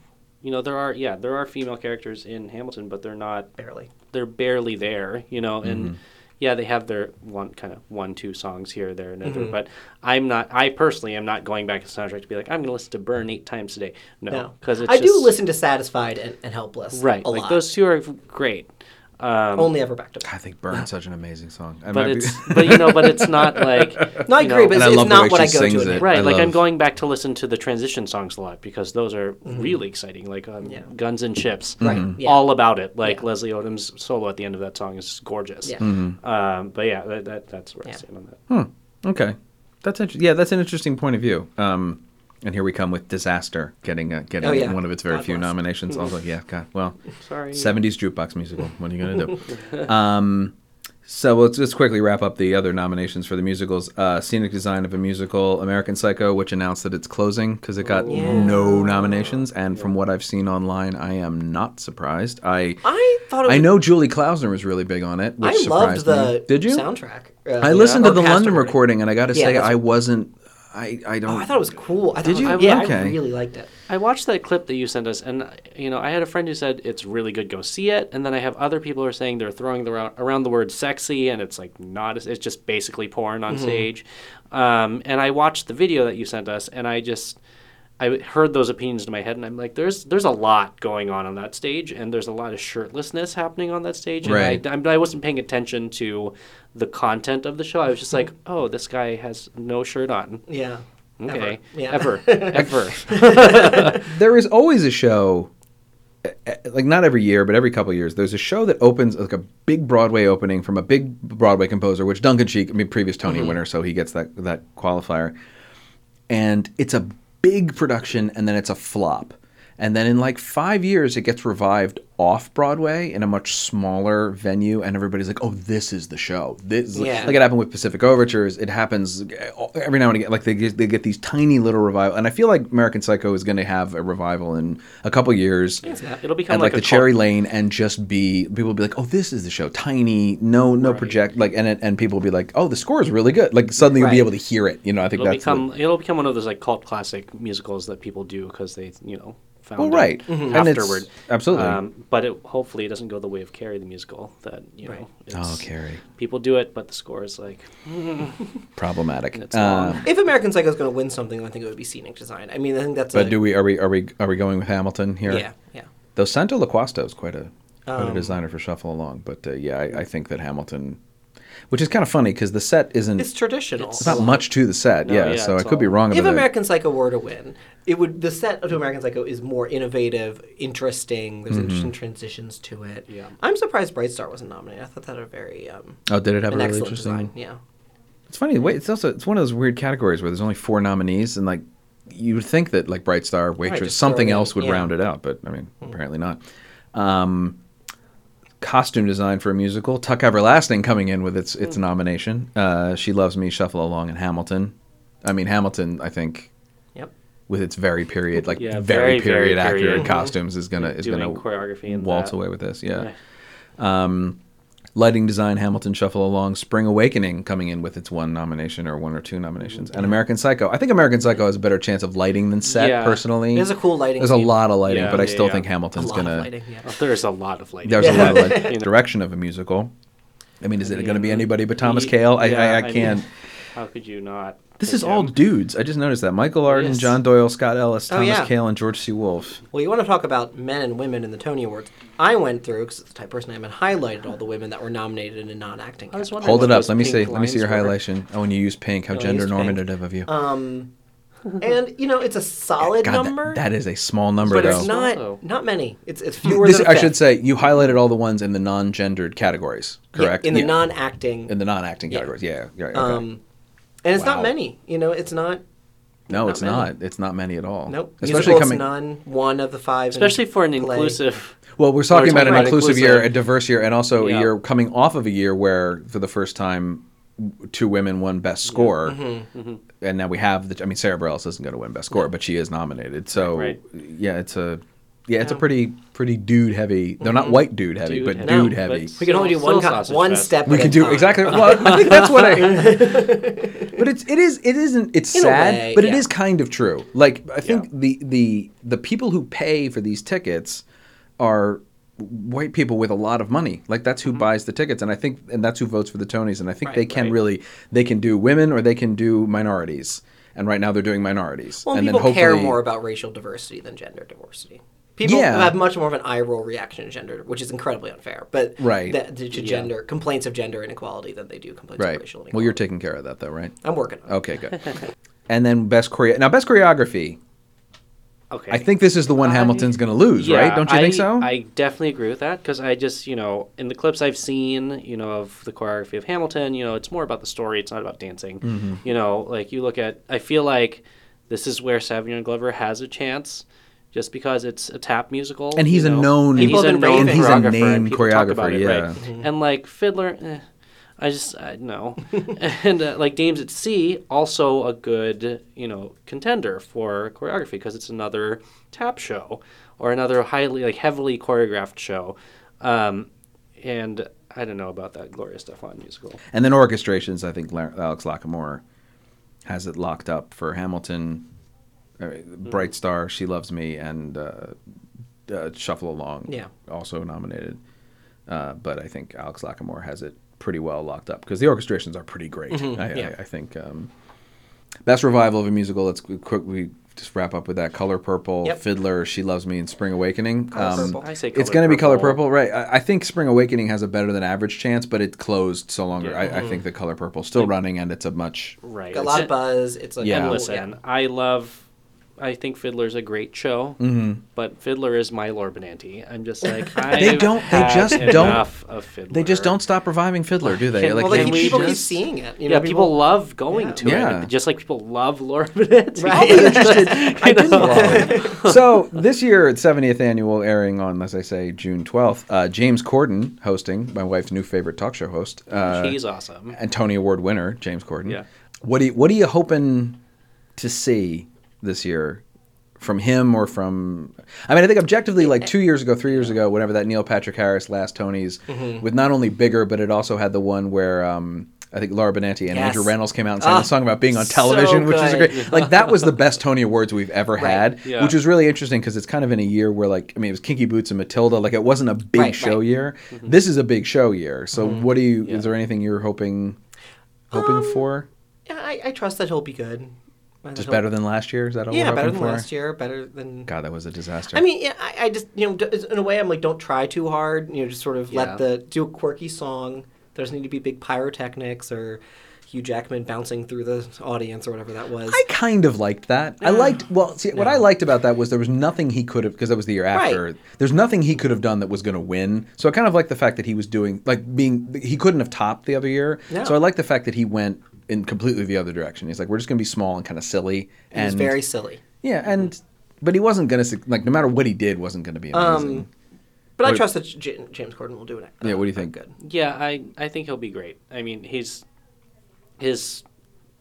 you know, there are yeah, there are female characters in Hamilton, but they're not Barely. They're barely there, you know, and Mm-hmm. yeah, they have their one kind of one two songs here, there, and Mm-hmm. other. But I'm not. I personally am not going back to the soundtrack to be like I'm going to listen to Burn eight times today. No, No, because it's I do listen to Satisfied and, and Helpless. right. a Like lot. those two are great. Um, only ever back to back. I think Burn's such an amazing song. I but might be- it's but you know but it's not like No, I agree, know- but it's, I it's not what I go to. it. Right, I like I'm going back to listen to the transition songs a lot because those are really exciting. Like um, Mm-hmm. Yeah. Guns and Ships, Right, Mm-hmm. Mhm. yeah. all about it. Like Yeah. Leslie Odom's solo at the end of that song is gorgeous. Yeah. Mm-hmm. Um, but yeah, that, that that's where I stand on that. Hmm. Okay, that's inter- yeah, that's an interesting point of view. Um, and here we come with "Disaster" getting uh, getting Oh, yeah. one of its very God few bless. nominations. I was like, yeah, God, well, Sorry. '70s jukebox musical. What are you gonna do? um, so let's just quickly wrap up the other nominations for the musicals. Uh, scenic design of a musical, American Psycho, which announced that it's closing because it got no nominations. And from what I've seen online, I am not surprised. I I thought it was I know Julie Klausner was really big on it, which I loved surprised the me. Did you? soundtrack. Uh, I listened or to the cast London recording. recording, and I got to Yeah, say, I wasn't. I, I don't. Oh, I thought it was cool. I Did thought, you? I, yeah, Okay. I really liked it. I watched that clip that you sent us, and you know, I had a friend who said it's really good. Go see it. And then I have other people who are saying they're throwing the, ra- around the word "sexy," and it's like not. It's just basically porn on stage. Um, and I watched the video that you sent us, and I just. I heard those opinions in my head, and I'm like, "There's there's a lot going on on that stage, and there's a lot of shirtlessness happening on that stage." And Right. I, I'm- wasn't paying attention to the content of the show. I was just like, "Oh, this guy has no shirt on." Yeah. Okay, Yeah. ever, ever. there is always a show eh, eh, like not every year but every couple of years there's a show that opens like a big broadway opening from a big broadway composer which duncan sheik i mean previous tony winner so he gets that that qualifier and it's a big production and then it's a flop. And then in like five years it gets revived off broadway in a much smaller venue and everybody's like oh this is the show. This Yeah. like it happened with pacific overtures. It happens eh, every now and again like they get, they get these tiny little revival and i feel like american psycho is going to have a revival in a couple years. Yeah, It'll become and like, like, the cherry lane and just be people will be like oh this is the show. Tiny no no Right. project like and it, and people will be like oh the score is really good. Like suddenly you'll be able to hear it you know i think It'll that's the- become it'll become one of those like cult classic musicals that people do because they you know found Well, it right. Mhm. And it's- afterward. absolutely. Um, but it hopefully it doesn't go the way of Carrie the musical. That you know, Right. oh carrie people do it, but the score is like problematic Uh. If American Psycho is going to win something, I think it would be scenic design. I mean, I think that's. but a, do we are we are we are we going with hamilton here Yeah, yeah. Though Santo Loquasto is quite a quite a Um, designer for Shuffle Along, but uh, yeah, I, I think that Hamilton. Which is kind of funny because the set isn't. It's traditional. It's not much to the set, No, yeah. yeah, so I it's could be wrong if about that. American Psycho were to win, it would the set to American Psycho is more innovative, interesting. There's Mm-hmm. interesting transitions to it. Yeah. I'm surprised Bright Star wasn't nominated. I thought that a very um, Oh, did it have an a really excellent interesting? design. Yeah. It's funny. Wait, it's also it's one of those weird categories where there's only four nominees, and like you would think that like Bright Star, Waitress, just something else would yeah. Round it out, but I mean, apparently not. Um, costume design for a musical, Tuck Everlasting coming in with its its nomination. Uh, she loves me, Shuffle Along, and Hamilton. I mean, Hamilton. I think Yep. with its very period, like Yeah, very, very, period very accurate period. costumes is gonna is Doing gonna choreography waltz that. away with this. Yeah. Right. Um, lighting design, Hamilton Shuffle Along, Spring Awakening coming in with its one nomination or one or two nominations, and American Psycho. I think American Psycho has a better chance of lighting than set Yeah. personally. There's a cool lighting There's a scheme. lot of lighting, Yeah, but I still yeah. think Hamilton's gonna. lighting. Yeah. There's a lot of lighting. There's a lot of lighting. direction of a musical. I mean, is it going to be anybody but Thomas Ye- Kail? I, yeah, I, I mean, can't. how could you not? This is all dudes. I just noticed that Michael Arden, is. John Doyle, Scott Ellis, Oh, Thomas yeah. Kail, and George C. Wolfe. Well, you want to talk about men and women in the Tony Awards? I went through because it's the type of person I am and highlighted all the women that were nominated in non-acting. I was categories. wondering Hold what it up. those Let me pink see. Let me see your lines were. highlightion. Oh, when you use pink, how No, I gender used pink. normative of you. Um, and you know it's a solid God, that- number, that is a small number, but though. it's not Oh. not many. It's it's fewer This, than a I fifth. should say you highlighted all the ones in the non-gendered categories, Yeah, correct? in the Yeah. non-acting. in the non-acting Yeah. categories. Yeah, yeah. okay. um, and it's Wow. not many. You know, it's not. no, not it's many. not. It's not many at all. Nope. Especially Musical, coming. it's none. One of the five. in Especially for an play. inclusive. Well, we're talking We're about an talking inclusive year, a diverse year, and also a Yeah. year coming off of a year where, for the first time, two women won Best Score, Mm-hmm. and now we have the. I mean, Sara Bareilles isn't going to win Best Score, but she is nominated. So, Right, yeah, it's a. Yeah, it's a pretty pretty dude heavy. They're not white dude heavy, Dude but heavy. dude No, heavy. but- We can only do Still- one co- sausage one fest. step. we at can a do time. exactly. Well, I think that's what I. but it's it is it isn't it's In a sad, way, but it yeah. is kind of true. Like I think Yeah. the the the people who pay for these tickets are white people with a lot of money. Like that's Mm-hmm. who buys the tickets, and I think and that's who votes for the Tonys. And I think Right, they can right. really they can do women or they can do minorities. And right now they're doing minorities. Well, and people then care hopefully- more about racial diversity than gender diversity. People Yeah. have much more of an eye roll reaction to gender, which is incredibly unfair. But Right. that, to gender complaints of gender inequality than they do complaints Right. of racial inequality. Well, you're taking care of that though, right? I'm working on it. Okay, good. and then best choreo now best choreography. Okay. I think this is the one I- Hamilton's going to lose, right? Don't you I, think so? I definitely agree with that because I just, you know, in the clips I've seen, you know, of the choreography of Hamilton, you know, it's more about the story. It's not about dancing. Mm-hmm. You know, like you look at, I feel like this is where Savion Glover has a chance. Just because it's a tap musical, And he's you a known- and he's a known raving. He's a choreographer, named and people talk about choreographer, it, yeah. right? And like Fiddler, eh, I just I, no, and uh, like Dames at Sea, also a good you know contender for choreography because it's another tap show or another highly like heavily choreographed show, um, and I don't know about that Gloria Estefan musical. And then orchestrations, I think Alex Lacamoire has it locked up for Hamilton, uh, Bright Star, She Loves Me, and uh, uh, Shuffle Along. Yeah. Also nominated. Uh, but I think Alex Lacamoire has it pretty well locked up because the orchestrations are pretty great. I, yeah. I, I think um, best revival of a musical. Let's qu- quickly just wrap up with that. Color Purple, Yep. Fiddler, She Loves Me, and Spring Awakening. Um, Purple. I say it's going to be Color Purple. Purple, right? I, I think Spring Awakening has a better than average chance, but it closed so longer. Yeah. I, I think the Color Purple still running, and it's a much. Right. Got a It's lot of buzz. It's like Yeah. And Oh, listen, I love. I think Fiddler's a great show, mm-hmm. but Fiddler is my Laura Benanti. I'm just like I They don't- they just don't- of Fiddler. They just don't stop reviving Fiddler, do they? Can- Like, well, they can keep, we people keep seeing it. You yeah, know, people, love going Yeah. to Yeah. it, just like people love Laura Benanti. Right. I didn't. so this year, its 70th annual, airing on, as I say, June 12th. Uh, James Corden hosting, my wife's new favorite talk show host. Uh, He's awesome. and Tony Award winner James Corden. Yeah. What do you, What are you hoping to see this year from him or from? I mean, I think objectively, like two years ago, three years ago, whatever that Neil Patrick Harris last Tonys, Mm-hmm. with not only bigger, but it also had the one where. Um, I think Laura Benanti and Yes. Andrew Rannells came out and sang Ah, a song about being on so television, which is great. Like that was the best Tony Awards we've ever Right. had, Yeah. which was really interesting because it's kind of in a year where, like, I mean, it was Kinky Boots and Matilda. Like, it wasn't a big Right, show right. year. Mm-hmm. This is a big show year. So, what do you? Yeah. Is there anything you're hoping hoping Um, for? Yeah, I, I trust that he'll be good. Just better than last year? Is that all Yeah, we're better than for? last year. Better than. God, that was a disaster. I mean, yeah, I, I just you know, in a way, I'm like, don't try too hard. You know, just sort of Yeah. let the do a quirky song, There doesn't need to be big pyrotechnics or Hugh Jackman bouncing through the audience or whatever that was. I kind of liked that. I liked well. See, what I liked about that was there was nothing he could have because that was the year after. Right. There's nothing he could have done that was going to win. So I kind of like the fact that he was doing like being he couldn't have topped the other year. No. So I like the fact that he went in completely the other direction. He's like, we're just going to be small and kind of silly. It and was very silly. yeah, and but he wasn't going to like no matter what he did wasn't going to be amazing. Um, But I trust that J- James Corden will do it. Yeah, what do you uh, think? Good. Yeah, I I think he'll be great. I mean, he's his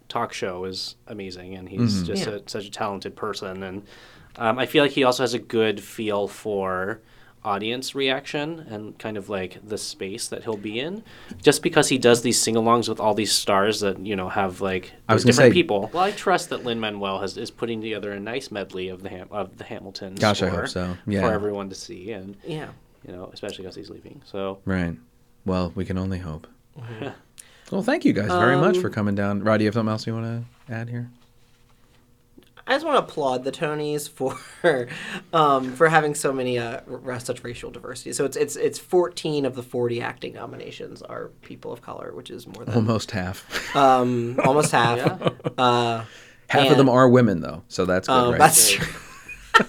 talk show is amazing, and he's Mm-hmm. just Yeah. a, such a talented person, and um, I feel like he also has a good feel for audience reaction and kind of like the space that he'll be in just because he does these sing-alongs with all these stars that you know have like I was different say- people well i trust that lin manuel has is putting together a nice medley of the Ham- of the hamilton Gosh, I score hope so. Yeah. for everyone to see and Yeah. you know especially because he's leaving so Right. Well, we can only hope. Mm-hmm. well, thank you guys very um, much for coming down. Rod, do you have something else you want to add here? I just want to applaud the Tonys for um, for having so many uh, r- such racial diversity. So it's it's it's 14 of the 40 acting nominations are people of color, which is more than Almost half. um, almost half. uh, half of them are women, though, so that's good, um, right? That's true.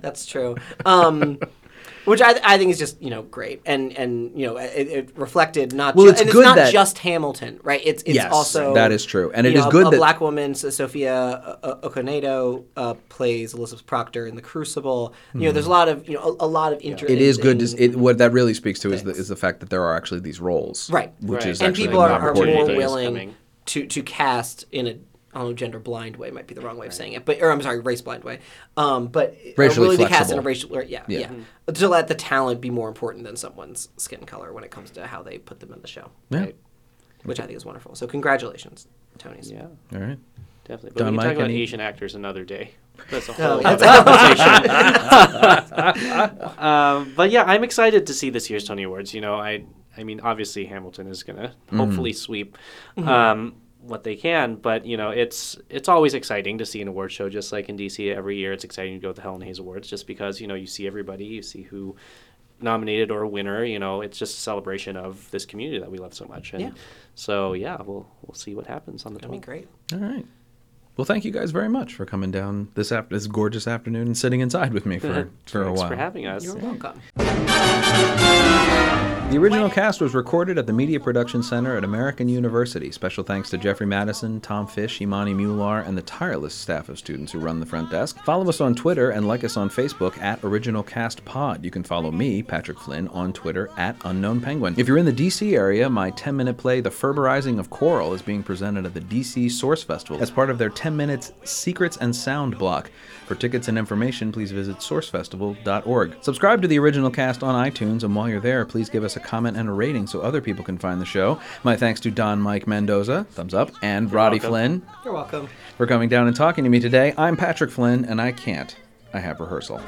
that's true. Um, which I, I think is just you know great and and you know it, it reflected not Well, ju- it's and good it's not that- just Hamilton right it's it's Yes, also that is true. And it is know, good a, that- a black woman so Sophia uh, uh, Okonedo uh, plays Elizabeth Proctor in The Crucible you know there's a lot of you know a, a lot of inter- Mm-hmm. It is good. To, it, what that really speaks to is the, is the fact that there are actually these roles, Right. Which Right. is and actually people are, are more willing coming. to to cast in a I don't know, gender blind way might be the wrong way of saying it, but or I'm sorry, race blind way. Um, but are Racially willing to cast in a flexible. racial, or, yeah, Yeah. yeah, to let the talent be more important than someone's skin color when it comes to how they put them in the show, Yeah. right? Which I think is wonderful. So congratulations, Tonys. yeah All right. Definitely. But Don we can Mike, talk about any- Asian actors another day. That's a whole other conversation. um, but yeah, I'm excited to see this year's Tony Awards. You know, I I mean, obviously Hamilton is gonna Mm-hmm. hopefully sweep um, what they can, but you know, it's it's always exciting to see an award show. Just like in DC every year, it's exciting to go to the Helen Hayes Awards, just because you know you see everybody, you see who nominated or a winner. You know, it's just a celebration of this community that we love so much. And Yeah. So yeah, we'll we'll see what happens on the That'd be great. All right. Well, thank you guys very much for coming down this after this gorgeous afternoon and sitting inside with me for for a while. Thanks while. for having us. You're welcome. The original cast was recorded at the Media Production Center at American University. Special thanks to Jeffrey Madison, Tom Fish, Imani Mular, and the tireless staff of students who run the front desk. Follow us on Twitter and like us on Facebook at Original Cast Pod. You can follow me, Patrick Flynn, on Twitter at Unknown Penguin. If you're in the DC area, my 10 minute play, The Ferberizing of Coral, is being presented at the DC Source Festival as part of their 10 minutes Secrets and Sound block. For tickets and information, please visit sourcefestival.org. Subscribe to the original cast on iTunes, and while you're there, please give us a comment and a rating so other people can find the show. My thanks to Don Mike Mendoza, thumbs up, and Roddy welcome. Flynn You're welcome. for coming down and talking to me today. I'm Patrick Flynn, and I can't. I have rehearsal.